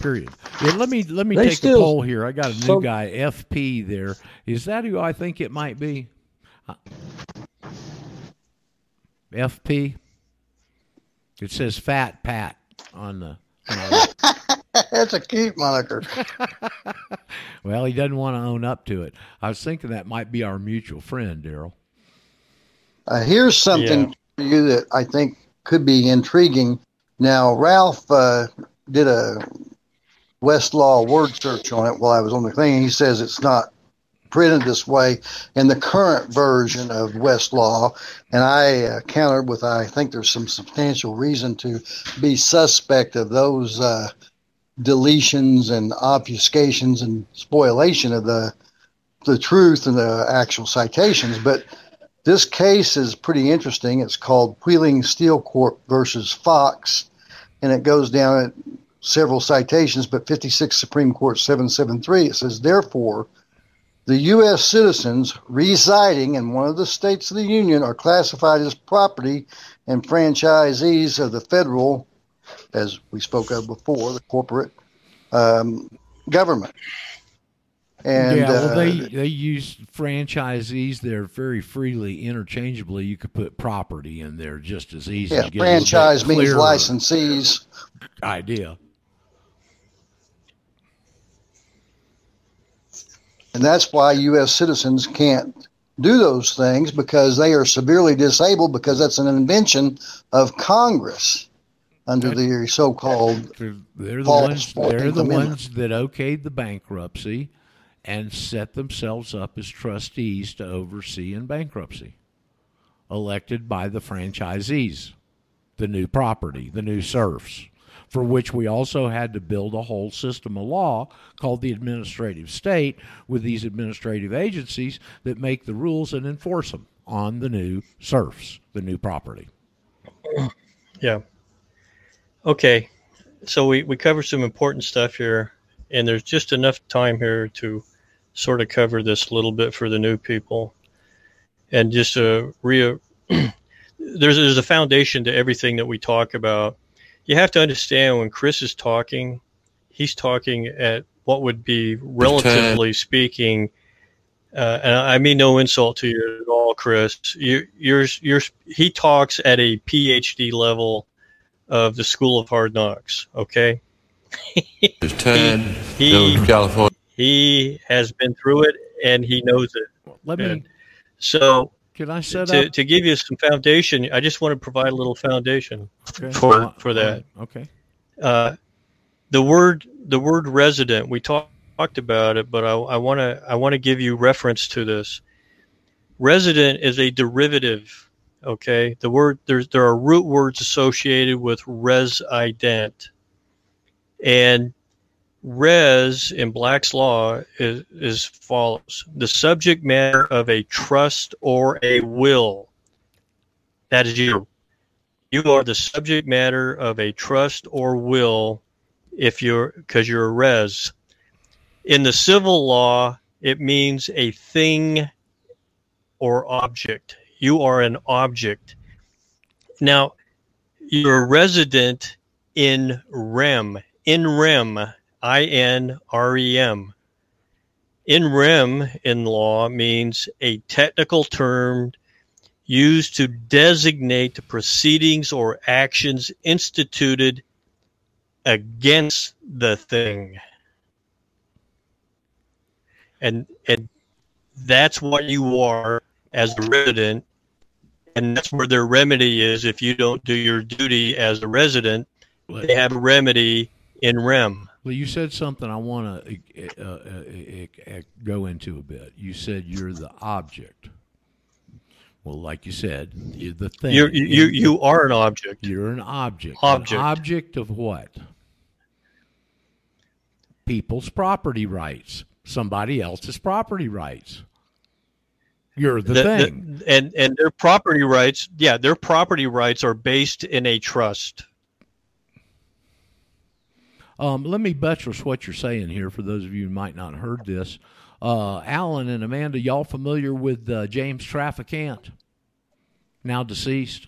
Period. Yeah, let me let me They take a poll here. I got a new some- guy, FP. There is that who I think it might be. Uh, FP. It says Fat Pat on the. On the That's a cute moniker. Well, he doesn't want to own up to it. I was thinking that might be our mutual friend, Daryl. Uh, here's something for you that I think could be intriguing. Now, Ralph uh, did a Westlaw word search on it while I was on the thing. He says it's not printed this way in the current version of Westlaw, and I uh, countered with I think there's some substantial reason to be suspect of those uh, deletions and obfuscations and spoilation of the the truth and the actual citations, but this case is pretty interesting. It's called Wheeling Steel Corp versus Fox, and it goes down at several citations, but 56 Supreme Court 773. It says, therefore, the U.S. citizens residing in one of the states of the Union are classified as property and franchisees of the federal as we spoke of before, the corporate um, government. And yeah, well, uh, they they use franchisees there very freely, interchangeably. You could put property in there just as easy. yeah, to get a little bit franchise means licensees. Idea. And that's why U.S. citizens can't do those things because they are severely disabled because that's an invention of Congress under the so-called They're, they're the ones. They're the Amendment. ones that okayed the bankruptcy and set themselves up as trustees to oversee in bankruptcy, elected by the franchisees, the new property, the new serfs, for which we also had to build a whole system of law called the administrative state with these administrative agencies that make the rules and enforce them on the new serfs, the new property. Yeah. Okay. So we, we covered some important stuff here, and there's just enough time here to sort of cover this a little bit for the new people. And just a re there's there's a foundation to everything that we talk about. You have to understand when Chris is talking, he's talking at what would be relatively speaking uh, and I mean no insult to you at all, Chris. You, you're, you're, he talks at a PhD level of the School of Hard Knocks. Okay, There's time. he- no, California. he has been through it and he knows it. Let me. And so Can I set to, up to give you some foundation, I just want to provide a little foundation Okay. for for that. Okay. Uh, the word the word resident we talked talked about it, but I want to I want to give you reference to this. Resident is a derivative. Okay, the word there's there are root words associated with resident, and res in Black's law is is follows: the subject matter of a trust or a will. That is you. You are the subject matter of a trust or will if you're because you're a res. In the civil law, it means a thing or object. You are an object. Now, you're a resident in rem. In rem, I N R E M. In rem in law means a technical term used to designate the proceedings or actions instituted against the thing. And and that's what you are as a resident and that's where their remedy is if you don't do your duty as a resident they have a remedy in rem Well, you said something I want to uh, uh, uh, go into a bit. You said you're the object. Well, like you said, you're the thing. you you you are an object You're an object. Object. An object of what? People's property rights. Somebody else's property rights. You're the, The- thing. the- and and their property rights yeah their property rights are based in a trust Um, let me buttress what you're saying here for those of you who might not have heard this. Uh, Alan and Amanda, y'all familiar with uh, James Traficant? Now deceased.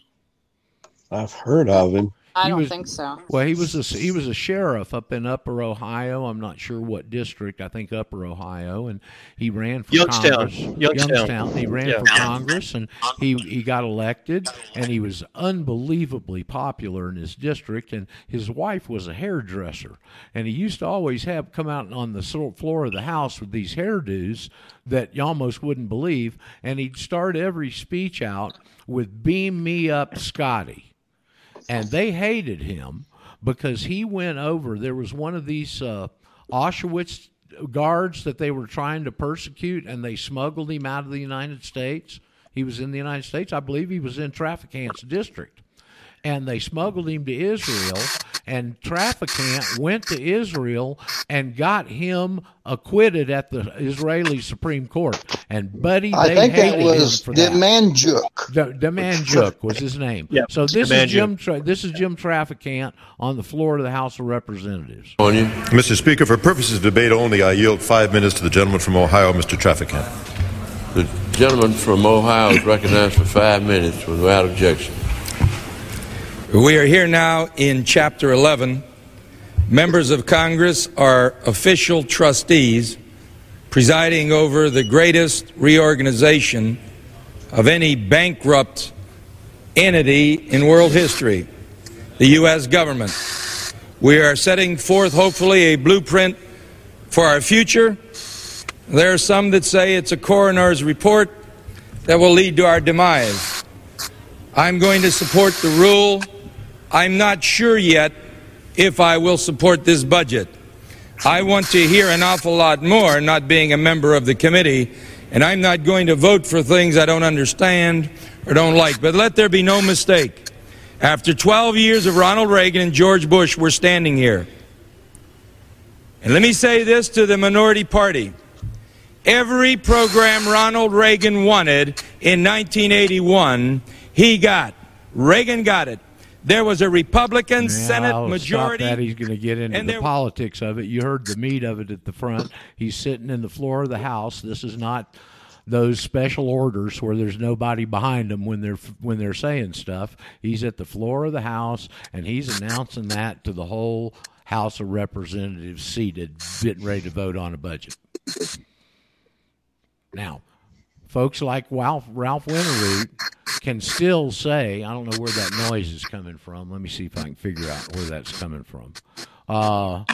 I've heard of him. I don't was- think so. Well, he was a, he was a sheriff up in Upper Ohio. I'm not sure what district. I think Upper Ohio, and he ran for Youngstown. Congress. Youngstown. He ran Yeah. for Congress, and he he got elected, and he was unbelievably popular in his district. And his wife was a hairdresser, and he used to always have come out on the floor of the house with these hairdos that you almost wouldn't believe. And he'd start every speech out with "Beam me up, Scotty." And they hated him because he went over. There was one of these uh, Auschwitz guards that they were trying to persecute, and they smuggled him out of the United States. He was in the United States, I believe. He was in Traficant's district, and they smuggled him to Israel. And Traficant went to Israel and got him acquitted at the Israeli Supreme Court. And buddy, I they think hated that was him for that. Demjanjuk. The, Demjanjuk was his name. Yep, So this Demjanjuk. is Jim. Tra- this is Jim Traficant on the floor of the House of Representatives. California. Mr. Speaker, for purposes of debate only, I yield five minutes to the gentleman from Ohio, Mr. Traficant. The gentleman from Ohio is recognized for five minutes without objection. We are here now in Chapter 11. Members of Congress are official trustees presiding over the greatest reorganization of any bankrupt entity in world history the U.S. government. We are setting forth, hopefully, a blueprint for our future. There are some that say it's a coroner's report that will lead to our demise. I'm going to support the rule. I'm not sure yet if I will support this budget. I want to hear an awful lot more, not being a member of the committee, and I'm not going to vote for things I don't understand or don't like. But let there be no mistake. After 12 years of Ronald Reagan and George Bush, we're standing here. And let me say this to the minority party. Every program Ronald Reagan wanted in 1981, he got. Reagan got it. There was a Republican Yeah, Senate I'll majority. Stop that. He's going to get into the there- politics of it. You heard the meat of it at the front. He's sitting in the floor of the House. This is not those special orders where there's nobody behind them when they're when they're saying stuff. He's at the floor of the House and he's announcing that to the whole House of Representatives seated, getting ready to vote on a budget. Now, folks like Ralph, Ralph Winterrowd can still say, I don't know where that noise is coming from. Let me see if I can figure out where that's coming from. Uh,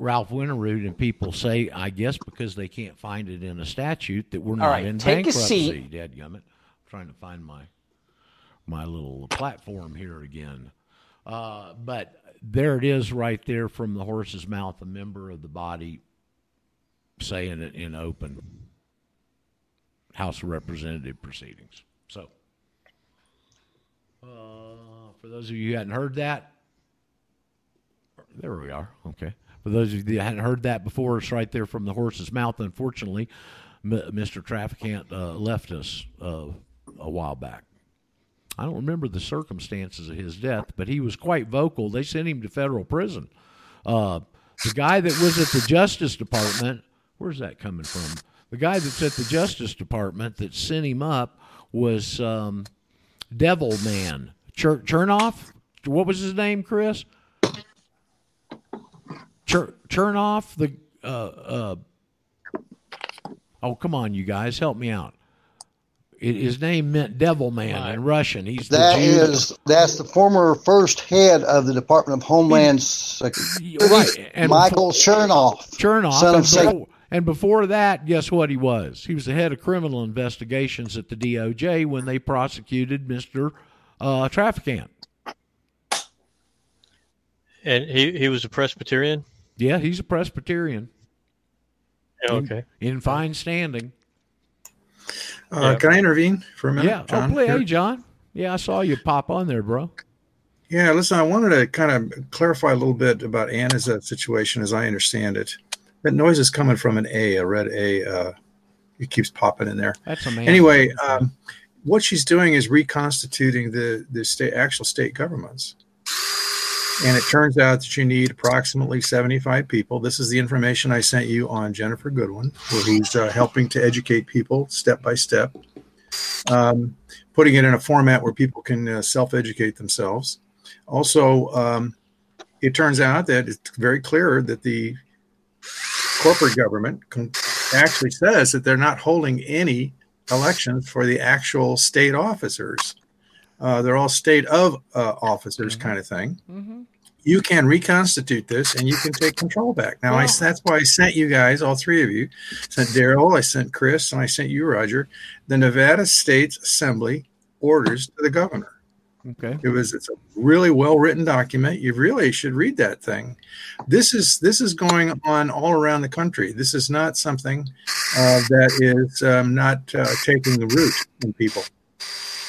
Ralph Winterrowd and people say, I guess because they can't find it in a statute that we're not right, in take a bankruptcy. seat. Dadgummit. I'm trying to find my my little platform here again. Uh, but there it is right there from the horse's mouth, a member of the body saying it in open House of Representative proceedings. So, uh, for those of you who hadn't heard that, there we are. Okay. For those of you that hadn't heard that before, it's right there from the horse's mouth. Unfortunately, M- Mr. Traficant uh, left us uh, a while back. I don't remember the circumstances of his death, but he was quite vocal. They sent him to federal prison. Uh, the guy that was at the Justice Department, where's that coming from? The guy that's at the Justice Department that sent him up was um, Devil Man Chur- Chertoff. What was his name, Chris? Chur- Chertoff. The uh, uh, oh, come on, you guys, help me out. It, his name meant Devil Man in Russian. He's the That Jew is that's the former first head of the Department of Homeland Security, Right, and Michael Chertoff. Chertoff. son of Satan. Before, and before that, guess what he was? He was the head of criminal investigations at the DOJ when they prosecuted Mr. Uh, Traficant. And he, he was a Presbyterian? Yeah, he's a Presbyterian. Yeah, In- okay. In, fine standing. Uh, Can I intervene for a minute? Yeah. John, oh, play, hey, John. Yeah, I saw you pop on there, bro. Yeah, listen, I wanted to kind of clarify a little bit about Anna's uh, situation as I understand it. That noise is coming from an A, a red A. Uh, it keeps popping in there. That's a man. Anyway, um, what she's doing is reconstituting the, the state, actual state governments. And it turns out that you need approximately 75 people. This is the information I sent you on Jennifer Goodwin, where he's uh, helping to educate people step by step, um, putting it in a format where people can uh, self educate themselves. Also, um, it turns out that it's very clear that the corporate government actually says that they're not holding any elections for the actual state officers. Uh, they're all state of uh, officers kind of thing. You can reconstitute this and you can take control back. Now, I, that's why I sent you guys, all three of you, sent Daryl, I sent Chris, and I sent you, Roger, the Nevada State Assembly orders to the governor. Okay. It was it's a really well written document. You really should read that thing. This is this is going on all around the country. This is not something uh, that is um, not uh, taking the root in people.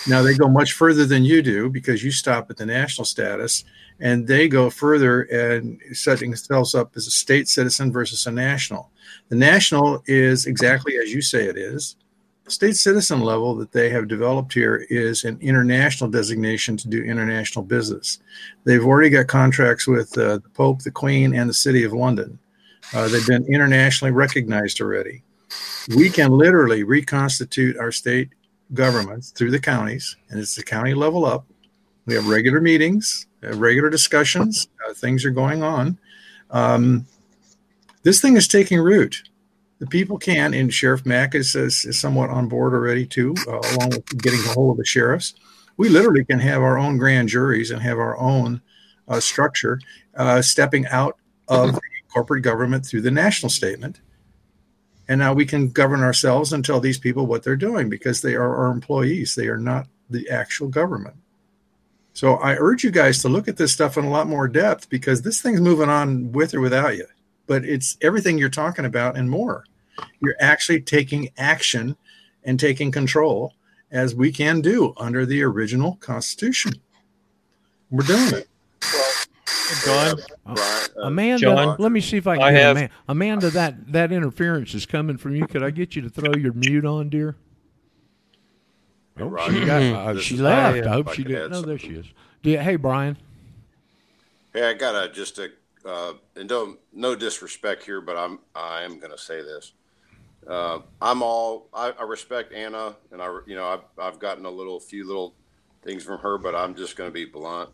Now they go much further than you do because you stop at the national status, and they go further and setting themselves up as a state citizen versus a national. The national is exactly as you say it is. State citizen level that they have developed here is an international designation to do international business. They've already got contracts with uh, the Pope, the Queen, and the City of London. Uh, they've been internationally recognized already. We can literally reconstitute our state governments through the counties, and it's the county level up. We have regular meetings, uh, regular discussions. Uh, things are going on. Um, this thing is taking root. The people can, and Sheriff Mack is, is, is somewhat on board already too, uh, along with getting a hold of the sheriffs. We literally can have our own grand juries and have our own uh, structure, uh, stepping out of corporate government through the national statement. And now we can govern ourselves and tell these people what they're doing because they are our employees. They are not the actual government. So I urge you guys to look at this stuff in a lot more depth because this thing's moving on with or without you. But it's everything you're talking about and more. You're actually taking action and taking control as we can do under the original Constitution. We're doing it. John, Uh, Amanda, John, let me see if I can. I get have- Amanda, Amanda, that that interference is coming from you. Could I get you to throw your mute on, dear? Oh, Roger. she, got, uh, she is left. Brian. I hope I she didn't. add No, there she is. Yeah, hey, Brian. Hey, I got a just a uh, and don't no disrespect here, but I'm I am going to say this. Uh, I'm all I, I respect Anna, and I you know I've I've gotten a little few little things from her, but I'm just going to be blunt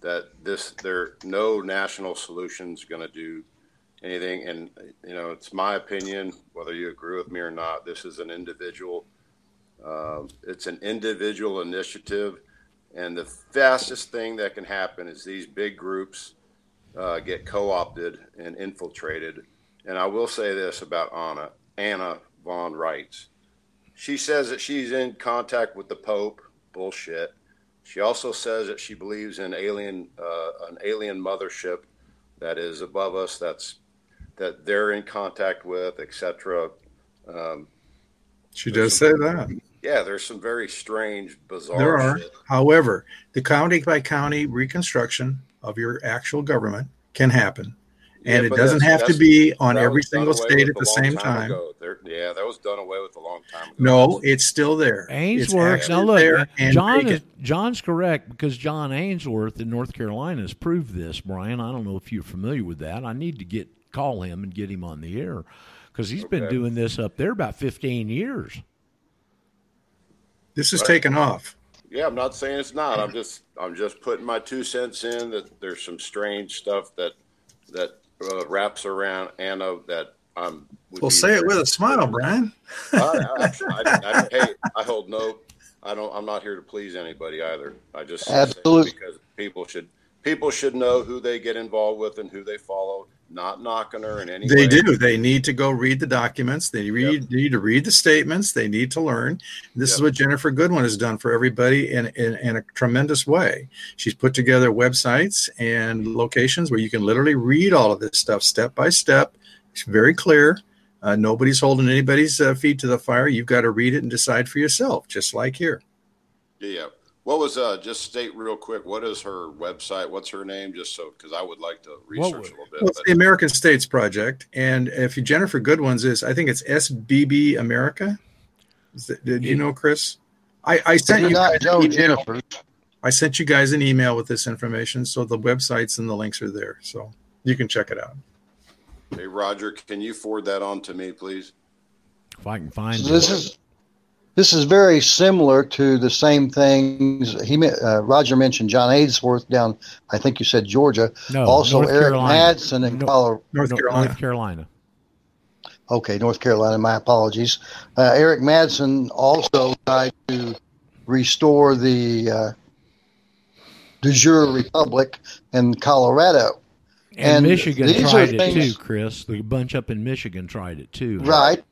that this there no national solutions going to do anything, and you know it's my opinion whether you agree with me or not. This is an individual. Um, it's an individual initiative, and the fastest thing that can happen is these big groups uh, get co-opted and infiltrated. And I will say this about Anna Anna von Reitz. She says that she's in contact with the Pope. Bullshit. She also says that she believes in alien uh, an alien mothership that is above us. That's that they're in contact with, etc. Um, She does say that. yeah, there's some very strange, bizarre. There are. shit. However, the county by county reconstruction of your actual government can happen. And Yeah, it doesn't have to be on every single state at the same time. ago. There- yeah, that was done away with a long time ago. No, it's still there. Ainsworth. actually Now look, there uh, John is. John's correct because John Ainsworth in North Carolina has proved this. Brian, I don't know if you're familiar with that. I need to get call him and get him on the air because he's been doing this up there about 15 years. This is Right. taken off. Yeah, I'm not saying it's not. I'm just I'm just putting my two cents in that there's some strange stuff that that uh, wraps around Anna that I'm. would Well, say it with a smile, Brian. I, I, I, I, hey, I hold no. I don't. I'm not here to please anybody either. I just say Absolutely. because people should people should know who they get involved with and who they follow. Not knocking her in any They way. do. They need to go read the documents. They read need to read the statements. They need to learn. This is what Jennifer Goodwin has done for everybody in, in, in a tremendous way. She's put together websites and locations where you can literally read all of this stuff step by step. It's very clear. Uh, nobody's holding anybody's uh, feet to the fire. You've got to read it and decide for yourself, just like here. Yeah. What was uh? Just state real quick. What is her website? What's her name? Just so because I would like to research a little bit. Well, it's the American States Project, and if you, Jennifer Goodwin's is, I think it's SBB America. Is that- did you know, Chris? I, I sent you guys know an email. Jennifer. I sent you guys an email with this information, so the websites and the links are there, so you can check it out. Hey Roger, can you forward that on to me, please? If I can find So this it. is this is very similar to the same things he uh, Roger mentioned. John Ainsworth down, I think you said Georgia. No, also North Eric Carolina. Madsen in No- Colorado. North Carolina. North Carolina. Okay, North Carolina. My apologies. Uh, Eric Madsen also tried to restore the uh, de jure republic in Colorado. And, And Michigan tried it things- too, Chris. The bunch up in Michigan tried it too. Right.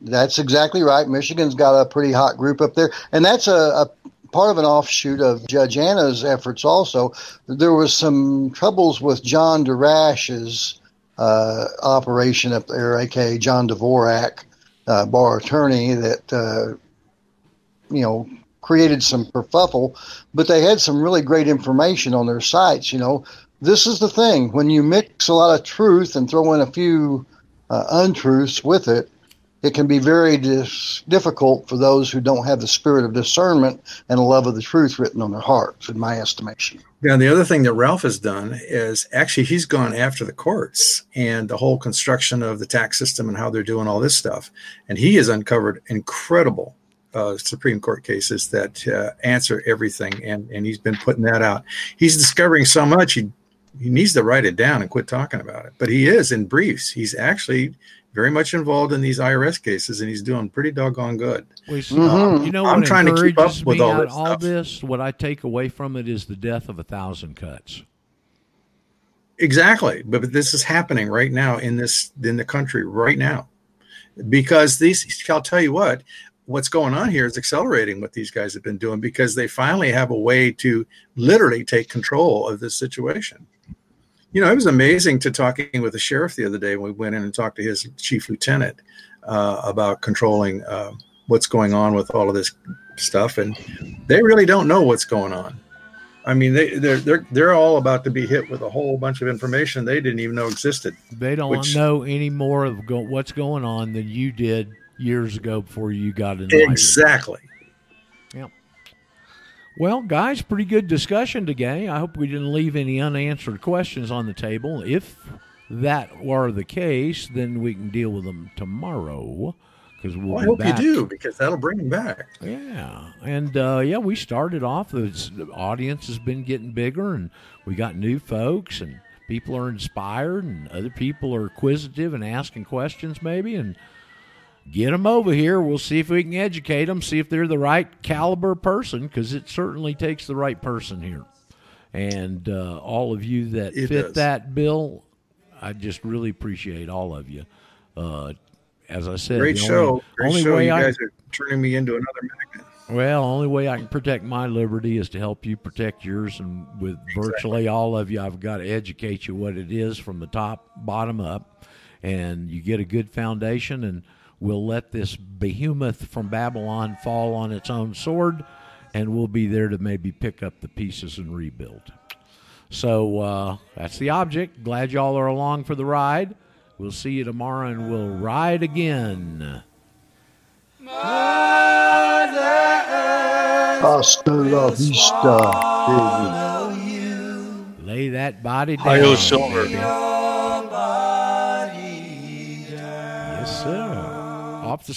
That's exactly right. Michigan's got a pretty hot group up there, and that's a, a part of an offshoot of Judge Anna's efforts. Also, there was some troubles with John Durash's uh, operation up there, aka John Dvorak, uh, bar attorney, that uh, you know created some kerfuffle. But they had some really great information on their sites. You know, this is the thing when you mix a lot of truth and throw in a few uh, untruths with it, it can be very dis- difficult for those who don't have the spirit of discernment and a love of the truth written on their hearts, in my estimation. And the other thing that Ralph has done is actually he's gone after the courts and the whole construction of the tax system and how they're doing all this stuff. And he has uncovered incredible uh, Supreme Court cases that uh, answer everything, and and he's been putting that out. He's discovering so much he he needs to write it down and quit talking about it. But he is in briefs. He's actually very much involved in these IRS cases, and he's doing pretty doggone good. Well, you see, Mhm. You know, I'm trying to keep up with all this all this. What I take away from it is the death of a thousand cuts. Exactly, but, but this is happening right now in this in the country right now, because these. I'll tell you what. What's going on here is accelerating what these guys have been doing because they finally have a way to literally take control of this situation. You know, it was amazing to talking with the sheriff the other day when we went in and talked to his chief lieutenant uh, about controlling uh, what's going on with all of this stuff, and they really don't know what's going on. I mean, they they're they're they're all about to be hit with a whole bunch of information they didn't even know existed. They don't Which- know any more of go- what's going on than you did years ago before you got in. Exactly. Well, guys, pretty good discussion today. I hope we didn't leave any unanswered questions on the table. If that were the case, then we can deal with them tomorrow because we'll Well, I hope back. you do because that'll bring them back. Yeah, and uh, yeah, we started off. The the audience has been getting bigger, and we got new folks, and people are inspired, and other people are inquisitive and asking questions, maybe, and get them over here. We'll see if we can educate them, see if they're the right caliber person, because it certainly takes the right person here. And uh, all of you that It fit does. that bill, I just really appreciate all of you. Uh, as I said, Great the show. Only, Great only show. way You I guys are turning me into another magnet. well, only way I can protect my liberty is to help you protect yours, and with virtually all of you, I've got to educate you what it is from the top, bottom up, and you get a good foundation, and we'll let this behemoth from Babylon fall on its own sword, and we'll be there to maybe pick up the pieces and rebuild. So uh, that's the object. Glad y'all are along for the ride. We'll see you tomorrow, and we'll ride again. Hasta la vista, baby. Lay that body down. Hi-yo, Silver. baby. The